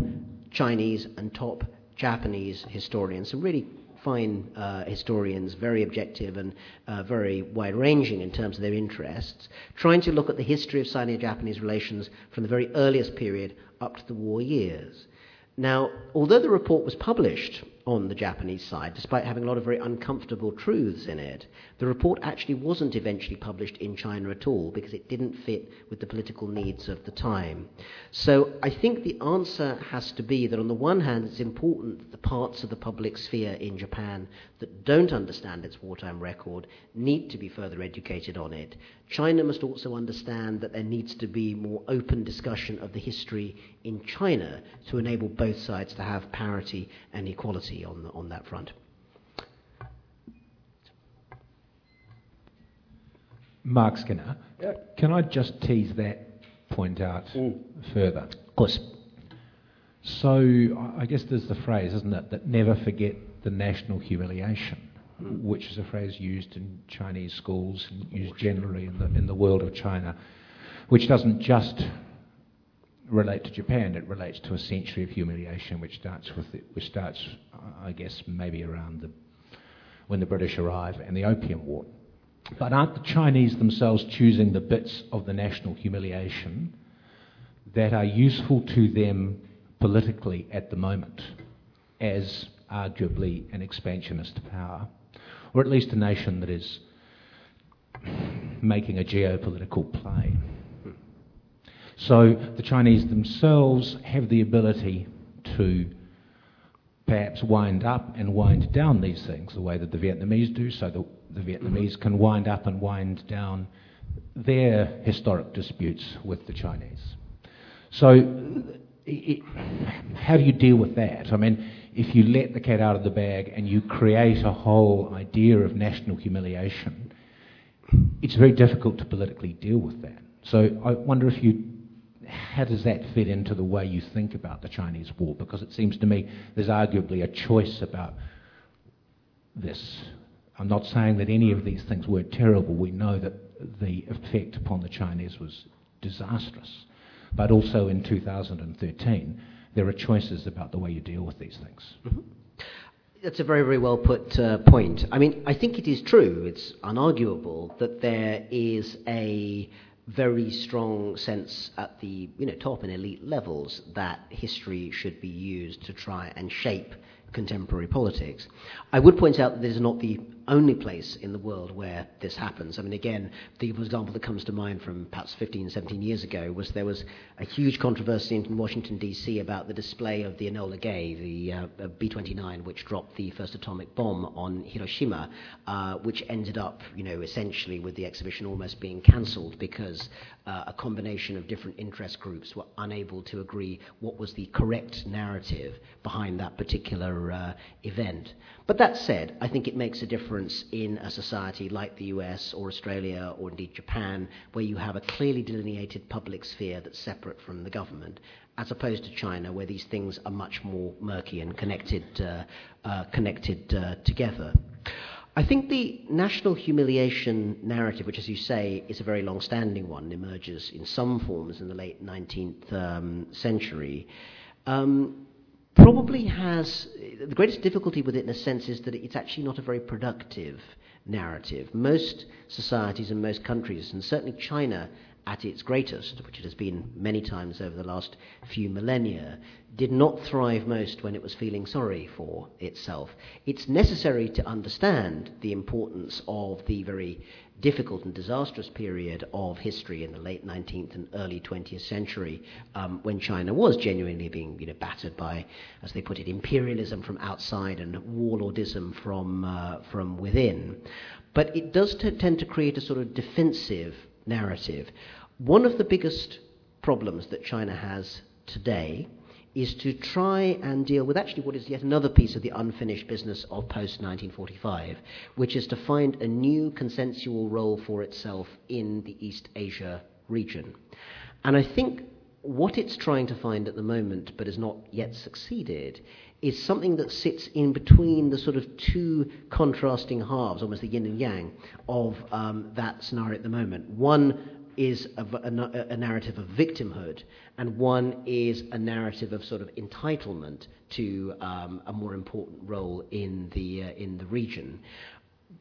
Chinese and top Japanese historians, some really fine uh, historians, very objective and uh, very wide ranging in terms of their interests, trying to look at the history of Sino Japanese relations from the very earliest period up to the war years. Now, although the report was published on the Japanese side, despite having a lot of very uncomfortable truths in it. The report actually wasn't eventually published in China at all because it didn't fit with the political needs of the time. So I think the answer has to be that on the one hand, it's important that the parts of the public sphere in Japan that don't understand its wartime record need to be further educated on it. China must also understand that there needs to be more open discussion of the history in China to enable both sides to have parity and equality on, on that front. Mark Skinner, uh, can I just tease that point out mm. further? Of course. So I guess there's the phrase, isn't it, that never forget the national humiliation, mm. which is a phrase used in Chinese schools and used generally in the, in the world of China, which doesn't just relate to Japan, it relates to a century of humiliation which starts with the, which starts, I guess, maybe around the, when the British arrive and the Opium War. But aren't the Chinese themselves choosing the bits of the national humiliation that are useful to them politically at the moment as arguably an expansionist power, or at least a nation that is making a geopolitical play? So the Chinese themselves have the ability to perhaps wind up and wind down these things the way that the Vietnamese do, so the, the Vietnamese can wind up and wind down their historic disputes with the Chinese. So, it, how do you deal with that? I mean, if you let the cat out of the bag and you create a whole idea of national humiliation, it's very difficult to politically deal with that. So, I wonder if you how does that fit into the way you think about the Chinese war? Because it seems to me there's arguably a choice about this. I'm not saying that any of these things were terrible. We know that the effect upon the Chinese was disastrous. But also in 2013, there are choices about the way you deal with these things. Mm-hmm. That's a very, very well put uh, point. I mean, I think it is true, it's unarguable, that there is a very strong sense at the you know, top and elite levels that history should be used to try and shape contemporary politics. I would point out that this is not the only place in the world where this happens. I mean, again, the example that comes to mind from perhaps 15, 17 years ago was there was a huge controversy in Washington, D.C. about the display of the Enola Gay, the uh, B 29, which dropped the first atomic bomb on Hiroshima, uh, which ended up, you know, essentially with the exhibition almost being cancelled because uh, a combination of different interest groups were unable to agree what was the correct narrative behind that particular uh, event. But that said, I think it makes a difference in a society like the US or Australia or indeed Japan, where you have a clearly delineated public sphere that's separate from the government, as opposed to China, where these things are much more murky and connected, uh, uh, connected uh, together. I think the national humiliation narrative, which, as you say, is a very long standing one, emerges in some forms in the late 19th um, century. Um, probably has the greatest difficulty with it, in a sense, is that it's actually not a very productive narrative. Most societies and most countries, and certainly China at its greatest, which it has been many times over the last few millennia, did not thrive most when it was feeling sorry for itself. It's necessary to understand the importance of the very difficult and disastrous period of history in the late 19th and early 20th century um, when China was genuinely being you know, battered by, as they put it, imperialism from outside and warlordism from, uh, from within. But it does t- tend to create a sort of defensive narrative. One of the biggest problems that China has today is to try and deal with actually what is yet another piece of the unfinished business of post 1945, which is to find a new consensual role for itself in the East Asia region. And I think what it's trying to find at the moment, but has not yet succeeded, is something that sits in between the sort of two contrasting halves, almost the yin and yang, of um, that scenario at the moment. One is a, a, a, narrative of victimhood, and one is a narrative of sort of entitlement to um, a more important role in the, uh, in the region.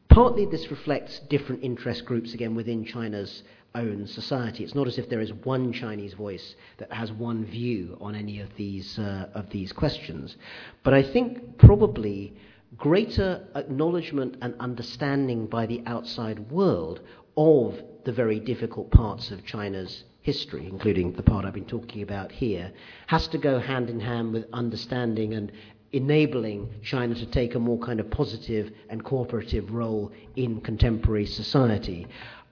partly this reflects different interest groups again within China's own society. It's not as if there is one Chinese voice that has one view on any of these uh, of these questions. But I think probably greater acknowledgement and understanding by the outside world of the very difficult parts of China's history, including the part I've been talking about here, has to go hand in hand with understanding and enabling China to take a more kind of positive and cooperative role in contemporary society.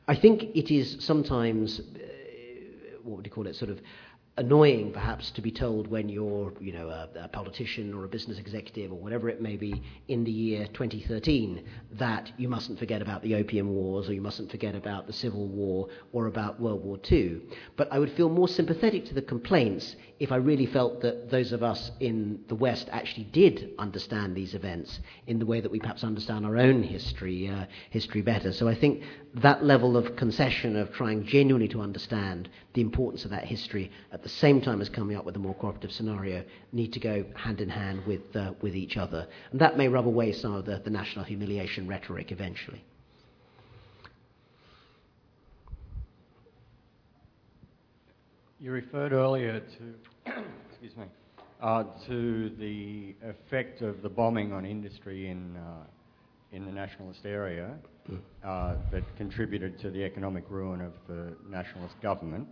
I think it is sometimes, uh, what would you call it, sort of annoying perhaps to be told when you're you know a, a, politician or a business executive or whatever it may be in the year 2013 that you mustn't forget about the opium wars or you mustn't forget about the civil war or about world war ii but i would feel more sympathetic to the complaints if i really felt that those of us in the west actually did understand these events in the way that we perhaps understand our own history uh, history better so i think that level of concession of trying genuinely to understand the importance of that history at the same time as coming up with a more cooperative scenario need to go hand in hand with, uh, with each other. And that may rub away some of the, the national humiliation rhetoric eventually. You referred earlier to, excuse me, uh, to the effect of the bombing on industry in, uh, in the nationalist area uh, that contributed to the economic ruin of the nationalist government,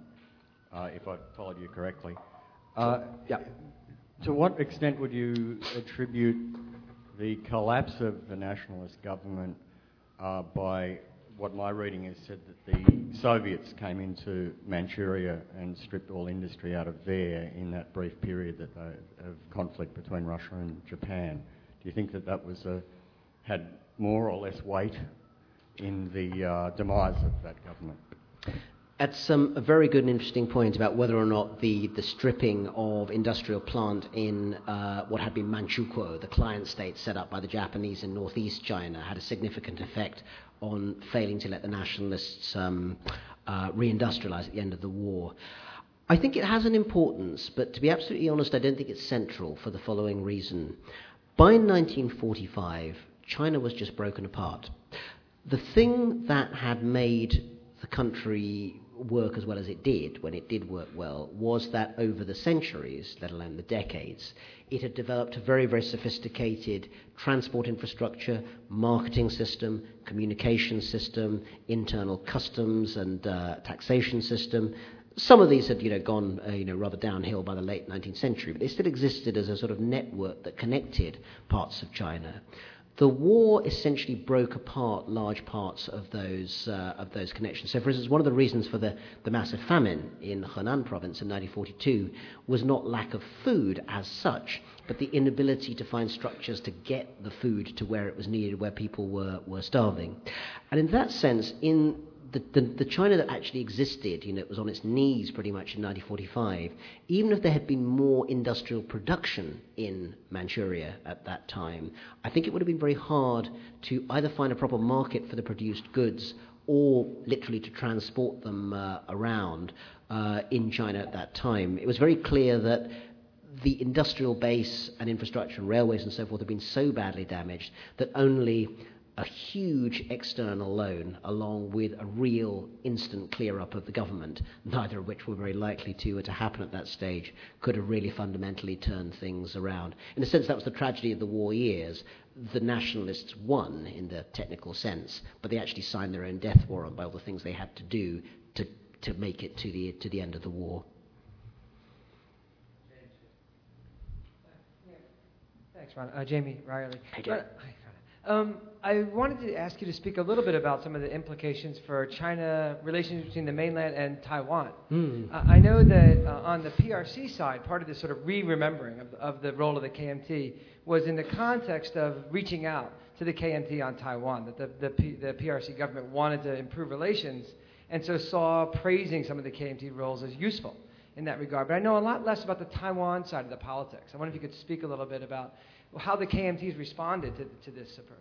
uh, if I followed you correctly. Uh, yeah. To what extent would you attribute the collapse of the nationalist government uh, by what my reading has said that the Soviets came into Manchuria and stripped all industry out of there in that brief period that, uh, of conflict between Russia and Japan. Do you think that that was a, had more or less weight in the uh, demise of that government. At some a very good and interesting point about whether or not the, the stripping of industrial plant in uh, what had been Manchukuo, the client state set up by the Japanese in northeast China, had a significant effect on failing to let the nationalists um, uh, reindustrialize at the end of the war. I think it has an importance, but to be absolutely honest, I don't think it's central for the following reason. By 1945, China was just broken apart. The thing that had made the country work as well as it did, when it did work well, was that over the centuries, let alone the decades, it had developed a very, very sophisticated transport infrastructure, marketing system, communication system, internal customs and uh, taxation system. Some of these had, you know, gone, uh, you know, rather downhill by the late 19th century, but they still existed as a sort of network that connected parts of China the war essentially broke apart large parts of those, uh, of those connections. So, for instance, one of the reasons for the, the massive famine in Henan province in 1942 was not lack of food as such, but the inability to find structures to get the food to where it was needed, where people were, were starving. And in that sense, in the, the, the, China that actually existed, you know, it was on its knees pretty much in 1945, even if there had been more industrial production in Manchuria at that time, I think it would have been very hard to either find a proper market for the produced goods or literally to transport them uh, around uh, in China at that time. It was very clear that the industrial base and infrastructure and railways and so forth had been so badly damaged that only a huge external loan along with a real instant clear up of the government, neither of which were very likely to, uh, to happen at that stage, could have really fundamentally turned things around. In a sense, that was the tragedy of the war years. The nationalists won in the technical sense, but they actually signed their own death warrant by all the things they had to do to, to make it to the, to the end of the war. Thanks, Ron. Uh, Jamie Reilly. Hey, Jamie. Um, I wanted to ask you to speak a little bit about some of the implications for China relations between the mainland and Taiwan. Mm. Uh, I know that uh, on the PRC side, part of this sort of re-remembering of, of, the role of the KMT was in the context of reaching out to the KMT on Taiwan. That the, the, P, the PRC government wanted to improve relations, and so saw praising some of the KMT roles as useful in that regard. But I know a lot less about the Taiwan side of the politics. I wonder if you could speak a little bit about how the KMTs responded to, to this approach.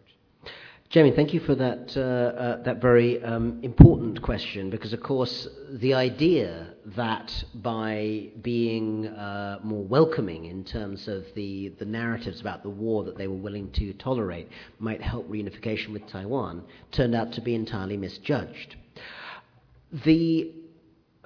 Jamie, thank you for that, uh, uh, that very um, important question because, of course, the idea that by being uh, more welcoming in terms of the, the narratives about the war that they were willing to tolerate might help reunification with Taiwan turned out to be entirely misjudged. The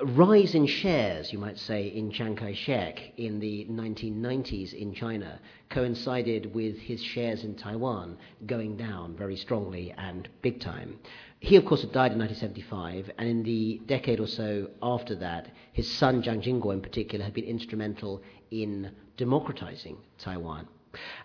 rise in shares, you might say, in Chiang Kai shek in the 1990s in China coincided with his shares in Taiwan going down very strongly and big time. He, of course, had died in 1975, and in the decade or so after that, his son Jiang Jingguo, in particular, had been instrumental in democratizing Taiwan.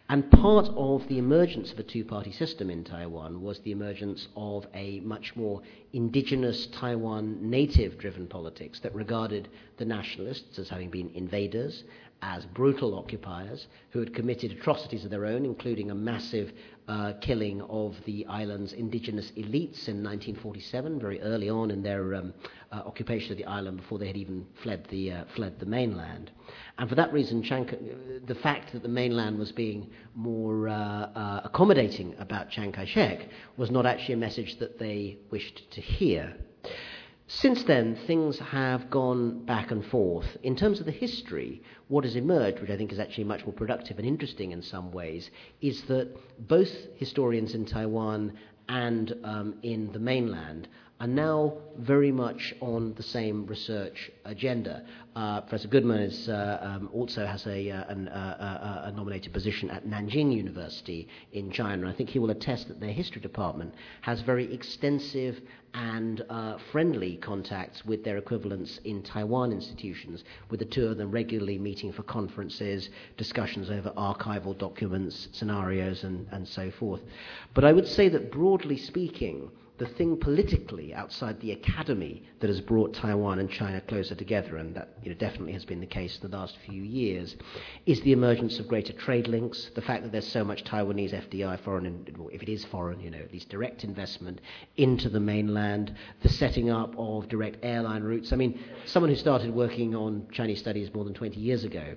And part of the emergence of a two party system in Taiwan was the emergence of a much more indigenous Taiwan native driven politics that regarded the nationalists as having been invaders, as brutal occupiers who had committed atrocities of their own, including a massive uh, killing of the island's indigenous elites in 1947, very early on in their um, uh, occupation of the island before they had even fled the, uh, fled the mainland. And for that reason, the fact that the mainland was being more uh, uh, accommodating about Chiang Kai shek was not actually a message that they wished to hear. Since then, things have gone back and forth. In terms of the history, what has emerged, which I think is actually much more productive and interesting in some ways, is that both historians in Taiwan and um, in the mainland are now very much on the same research agenda. Uh, Professor Goodman is, uh, um, also has a, uh, an, uh, uh, a, nominated position at Nanjing University in China. And I think he will attest that their history department has very extensive and uh, friendly contacts with their equivalents in Taiwan institutions, with the two of them regularly meeting for conferences, discussions over archival documents, scenarios, and, and so forth. But I would say that broadly speaking, the thing politically outside the academy that has brought Taiwan and China closer together, and that you know, definitely has been the case in the last few years, is the emergence of greater trade links, the fact that there's so much Taiwanese FDI, foreign, if it is foreign, you know, at least direct investment into the mainland, the setting up of direct airline routes. I mean, someone who started working on Chinese studies more than 20 years ago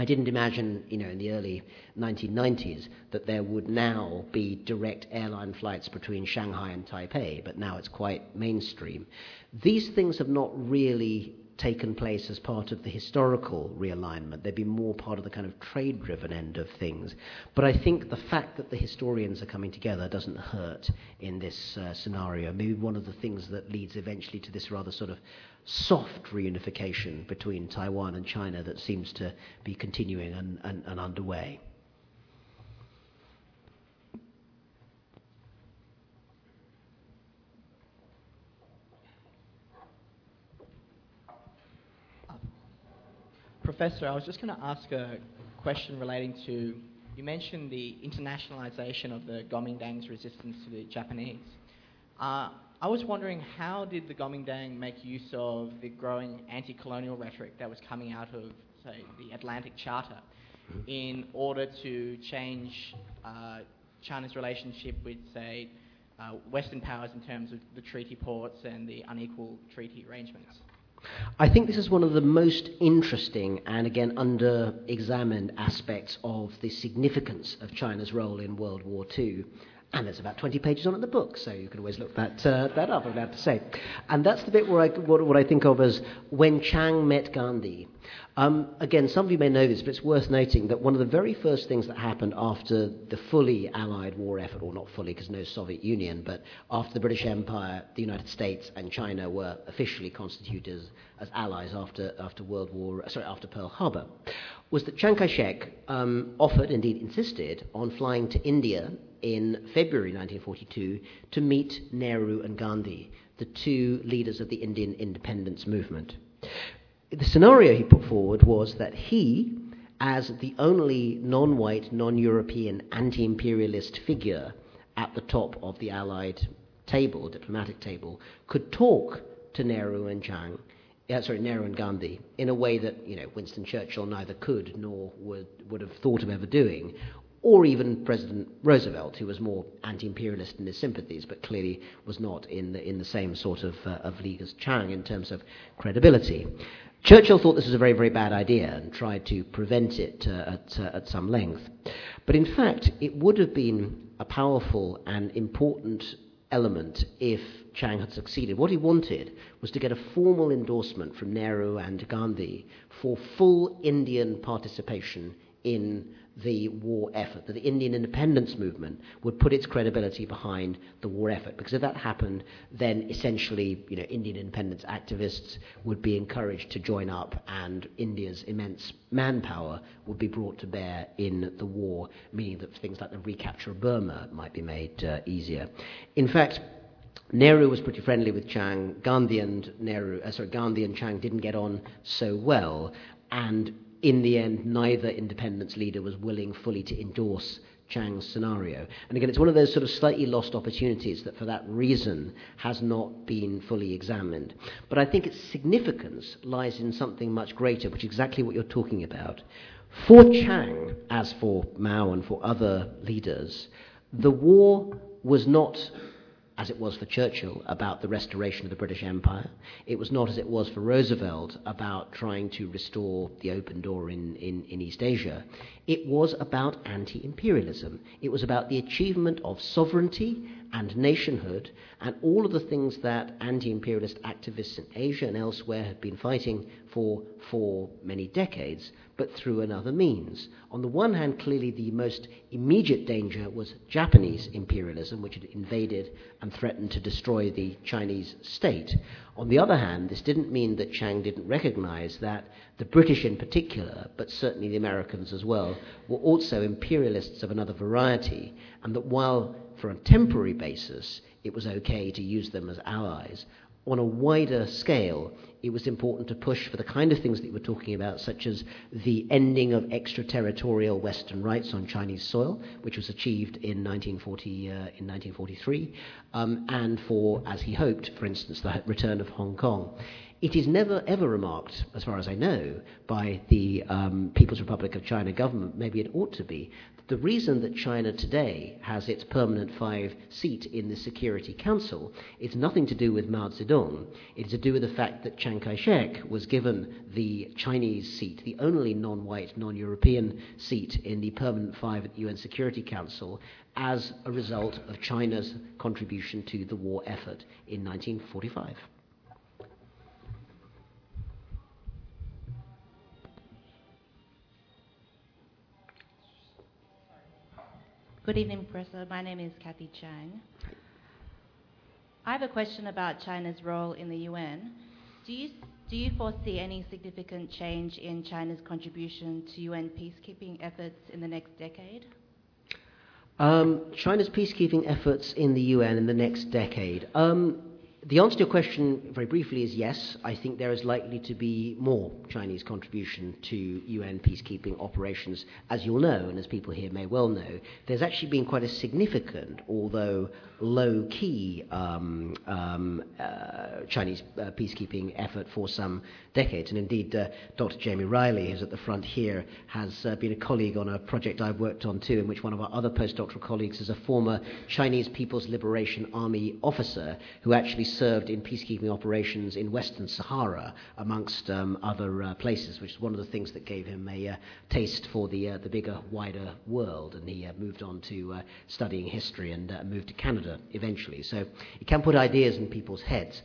I didn't imagine, you know, in the early 1990s that there would now be direct airline flights between Shanghai and Taipei, but now it's quite mainstream. These things have not really taken place as part of the historical realignment. They'd be more part of the kind of trade driven end of things. But I think the fact that the historians are coming together doesn't hurt in this uh, scenario. Maybe one of the things that leads eventually to this rather sort of soft reunification between Taiwan and China that seems to be continuing and, and, and underway. Professor, I was just going to ask a question relating to you mentioned the internationalization of the Kuomintang's resistance to the Japanese. Uh, I was wondering how did the Kuomintang make use of the growing anti-colonial rhetoric that was coming out of, say, the Atlantic Charter in order to change uh, China's relationship with, say, uh, Western powers in terms of the treaty ports and the unequal treaty arrangements? I think this is one of the most interesting and again under examined aspects of the significance of China's role in World War II. And there's about 20 pages on it in the book, so you can always look that, uh, that up, I'm glad to say. And that's the bit where I, what, what I think of as when Chiang met Gandhi. Um, again, some of you may know this, but it's worth noting that one of the very first things that happened after the fully Allied war effort, or not fully because no Soviet Union, but after the British Empire, the United States and China were officially constituted as, as allies after, after World War, sorry, after Pearl Harbor, was that Chiang Kai-shek um, offered, indeed insisted, on flying to India in February 1942 to meet Nehru and Gandhi, the two leaders of the Indian independence movement. The scenario he put forward was that he, as the only non white, non European, anti imperialist figure at the top of the Allied table, diplomatic table, could talk to Nehru and Chiang, uh, sorry, Nehru and Gandhi, in a way that you know Winston Churchill neither could nor would, would have thought of ever doing, or even President Roosevelt, who was more anti-imperialist in his sympathies, but clearly was not in the, in the same sort of, uh, of league as Chiang in terms of credibility. Churchill thought this was a very, very bad idea and tried to prevent it uh, at, uh, at some length. But in fact, it would have been a powerful and important element if Chiang had succeeded. What he wanted was to get a formal endorsement from Nehru and Gandhi for full Indian participation in the war effort, that the Indian independence movement would put its credibility behind the war effort. Because if that happened, then essentially, you know, Indian independence activists would be encouraged to join up, and India's immense manpower would be brought to bear in the war, meaning that things like the recapture of Burma might be made uh, easier. In fact, Nehru was pretty friendly with Chiang. Gandhi and Nehru, uh, sorry, Gandhi and Chiang didn't get on so well, and in the end, neither independence leader was willing fully to endorse Chiang's scenario. And again, it's one of those sort of slightly lost opportunities that, for that reason, has not been fully examined. But I think its significance lies in something much greater, which is exactly what you're talking about. For Chiang, as for Mao and for other leaders, the war was not as it was for Churchill, about the restoration of the British Empire. It was not as it was for Roosevelt about trying to restore the open door in, in, in East Asia. It was about anti imperialism. It was about the achievement of sovereignty and nationhood and all of the things that anti imperialist activists in Asia and elsewhere have been fighting for for many decades, but through another means. On the one hand, clearly the most immediate danger was Japanese imperialism, which had invaded and threatened to destroy the Chinese state. On the other hand, this didn't mean that Chiang didn't recognize that the British in particular, but certainly the Americans as well, were also imperialists of another variety, and that while for a temporary basis it was okay to use them as allies, on a wider scale, it was important to push for the kind of things that you were talking about, such as the ending of extraterritorial Western rights on Chinese soil, which was achieved in 1940 uh, in 1943, um, and for, as he hoped, for instance, the return of Hong Kong. It is never ever remarked, as far as I know, by the um, People's Republic of China government, maybe it ought to be, the reason that China today has its permanent five seat in the Security Council is nothing to do with Mao Zedong. It is to do with the fact that Chiang Kai shek was given the Chinese seat, the only non white, non European seat in the permanent five at the UN Security Council, as a result of China's contribution to the war effort in 1945. Good evening, Professor. My name is Kathy Chang. I have a question about China's role in the UN. Do you, do you foresee any significant change in China's contribution to UN peacekeeping efforts in the next decade? Um, China's peacekeeping efforts in the UN in the next decade. Um, the answer to your question, very briefly, is yes. I think there is likely to be more Chinese contribution to UN peacekeeping operations. As you'll know, and as people here may well know, there's actually been quite a significant, although low key, um, um, uh, Chinese uh, peacekeeping effort for some decades. And indeed, uh, Dr. Jamie Reilly, who's at the front here, has uh, been a colleague on a project I've worked on too, in which one of our other postdoctoral colleagues is a former Chinese People's Liberation Army officer who actually served in peacekeeping operations in Western Sahara, amongst um, other uh, places, which is one of the things that gave him a uh, taste for the, uh, the bigger, wider world. And he uh, moved on to uh, studying history and moved to Canada eventually. So it can put ideas in people's heads.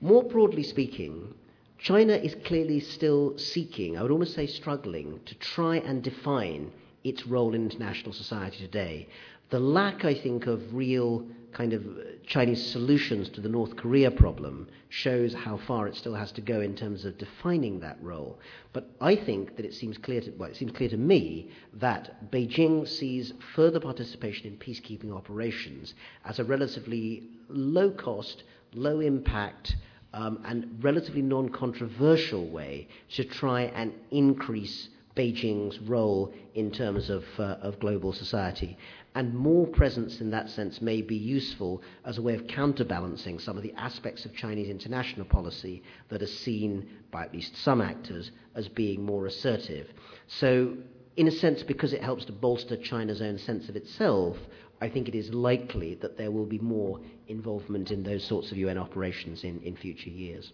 More broadly speaking, China is clearly still seeking, I would almost say struggling, to try and define its role in international society today. The lack, I think, of real kind of Chinese solutions to the North Korea problem shows how far it still has to go in terms of defining that role. But I think that it seems clear to, well, it seems clear to me that Beijing sees further participation in peacekeeping operations as a relatively low cost, low impact, um, and relatively non controversial way to try and increase Beijing's role in terms of, uh, of global society. And more presence in that sense may be useful as a way of counterbalancing some of the aspects of Chinese international policy that are seen by at least some actors as being more assertive. So, in a sense, because it helps to bolster China's own sense of itself, I think it is likely that there will be more involvement in those sorts of UN operations in, in future years.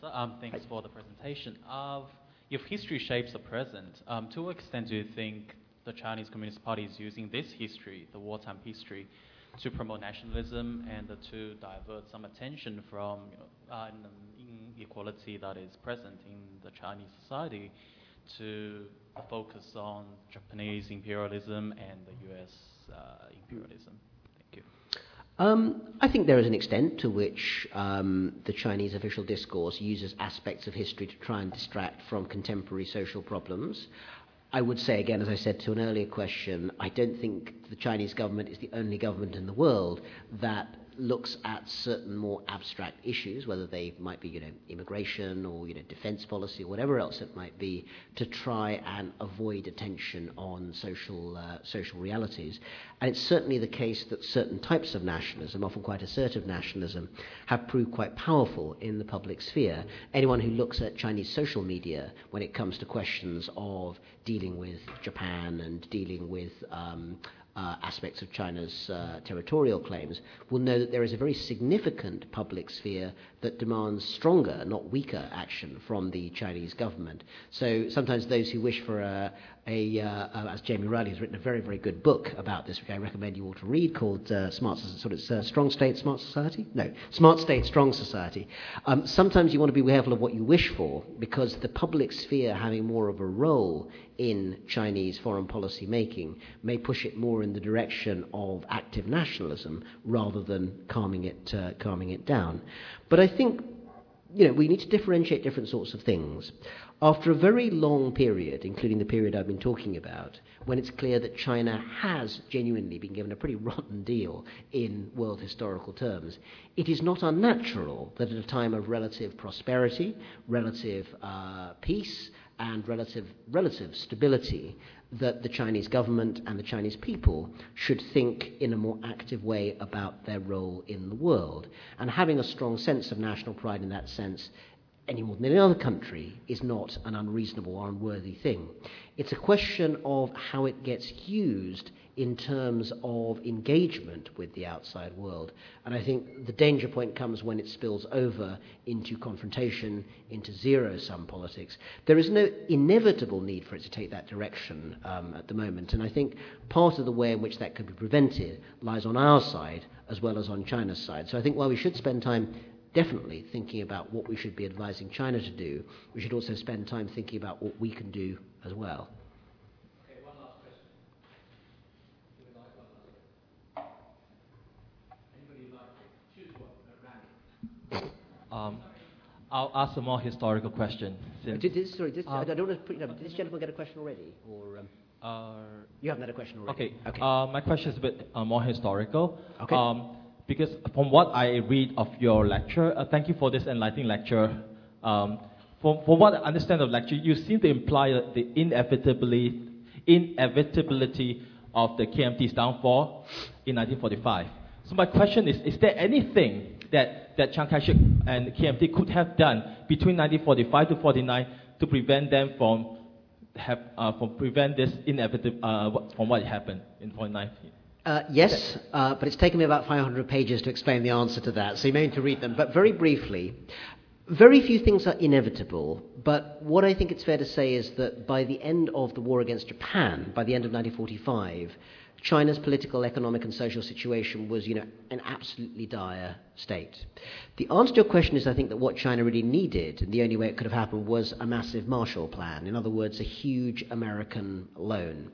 Professor. Um, thanks for the presentation. Uh, if history shapes the present, um, to what extent do you think the Chinese Communist Party is using this history, the wartime history, to promote nationalism and to divert some attention from you know, uh, inequality that is present in the Chinese society to focus on Japanese imperialism and the US uh, imperialism? Um, I think there is an extent to which um, the Chinese official discourse uses aspects of history to try and distract from contemporary social problems. I would say again, as I said to an earlier question, I don't think the Chinese government is the only government in the world that looks at certain more abstract issues, whether they might be, you know, immigration or you know, defence policy or whatever else it might be, to try and avoid attention on social uh, social realities. And it's certainly the case that certain types of nationalism, often quite assertive nationalism, have proved quite powerful in the public sphere. Anyone who looks at Chinese social media when it comes to questions of dealing with Japan and dealing with um, uh, aspects of China's uh, territorial claims will know that there is a very significant public sphere that demands stronger, not weaker, action from the Chinese government. So sometimes those who wish for a, a, uh, as Jamie Reilly has written a very, very good book about this, which I recommend you all to read, called uh, Smart, sort of, uh, Strong State, Smart Society? No, Smart State, Strong Society. Um, sometimes you want to be careful of what you wish for, because the public sphere having more of a role in Chinese foreign policy making may push it more in the direction of active nationalism rather than calming it, uh, calming it down. But I think you know, we need to differentiate different sorts of things. After a very long period, including the period I've been talking about, when it's clear that China has genuinely been given a pretty rotten deal in world historical terms, it is not unnatural that at a time of relative prosperity, relative uh, peace, and relative, relative stability, that the Chinese government and the Chinese people should think in a more active way about their role in the world. And having a strong sense of national pride in that sense any more than any other country is not an unreasonable or unworthy thing. It's a question of how it gets used in terms of engagement with the outside world. And I think the danger point comes when it spills over into confrontation, into zero sum politics. There is no inevitable need for it to take that direction um, at the moment. And I think part of the way in which that could be prevented lies on our side as well as on China's side. So I think while we should spend time definitely thinking about what we should be advising China to do, we should also spend time thinking about what we can do as well. Um, I'll ask a more historical question. Did this, sorry, did, I don't want to put, you know, did this gentleman get a question already? Or, um, uh, you haven't had a question already? Okay. okay. Uh, my question is a bit uh, more historical. Okay. Um, because from what I read of your lecture, uh, thank you for this enlightening lecture. Um, from, from what I understand of lecture, you seem to imply the inevitability, inevitability of the KMT's downfall in 1945. So my question is, is there anything that, that Chiang Kai-shek and KMT could have done between 1945 to 49 to prevent them from have, uh, from prevent this inevitable uh, from what happened in 49? Uh, yes, uh, but it's taken me about 500 pages to explain the answer to that, so you may need to read them. But very briefly, very few things are inevitable, but what I think it's fair to say is that by the end of the war against Japan, by the end of 1945, China's political, economic, and social situation was, you know, an absolutely dire state. The answer to your question is, I think, that what China really needed, and the only way it could have happened, was a massive Marshall Plan. In other words, a huge American loan.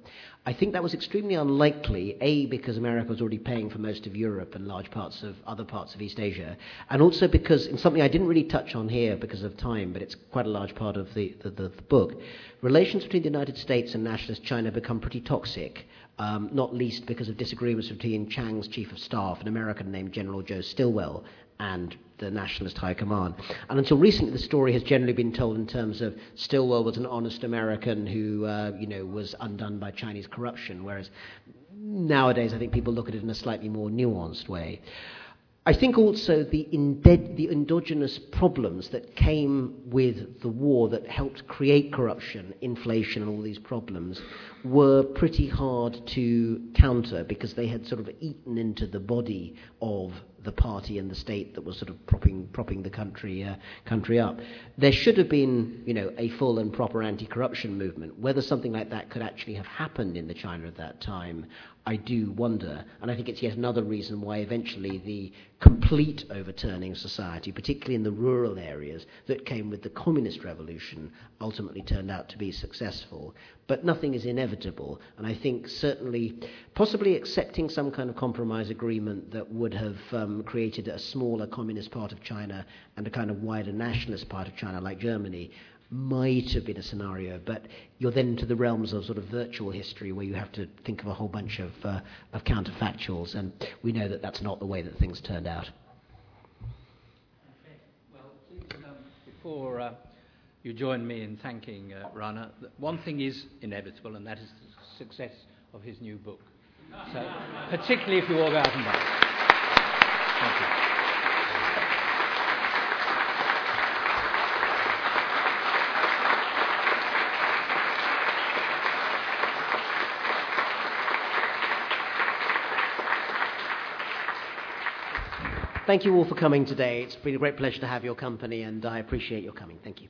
I think that was extremely unlikely, A, because America was already paying for most of Europe and large parts of other parts of East Asia, and also because, in something I didn't really touch on here because of time, but it's quite a large part of the, the, the book, relations between the United States and nationalist China become pretty toxic um, not least because of disagreements between Chiang's chief of staff, an American named General Joe Stilwell, and the Nationalist High Command. And until recently, the story has generally been told in terms of Stilwell was an honest American who, uh, you know, was undone by Chinese corruption, whereas nowadays I think people look at it in a slightly more nuanced way. I think also the, the endogenous problems that came with the war that helped create corruption, inflation, and all these problems were pretty hard to counter because they had sort of eaten into the body of the party and the state that was sort of propping, propping the country, uh, country up. There should have been, you know, a full and proper anti-corruption movement. Whether something like that could actually have happened in the China at that time, I do wonder. And I think it's yet another reason why eventually the complete overturning of society, particularly in the rural areas that came with the communist revolution, ultimately turned out to be successful. But nothing is inevitable, and I think certainly, possibly accepting some kind of compromise agreement that would have um, created a smaller communist part of China and a kind of wider nationalist part of China like Germany might have been a scenario, but you're then into the realms of sort of virtual history where you have to think of a whole bunch of, uh, of counterfactuals, and we know that that's not the way that things turned out. Okay. Well, please, um, before uh, you join me in thanking uh, Rana, one thing is inevitable, and that is the success of his new book. So, particularly if you walk out and buy. Thank you. Thank you all for coming today. It's been a great pleasure to have your company, and I appreciate your coming. Thank you.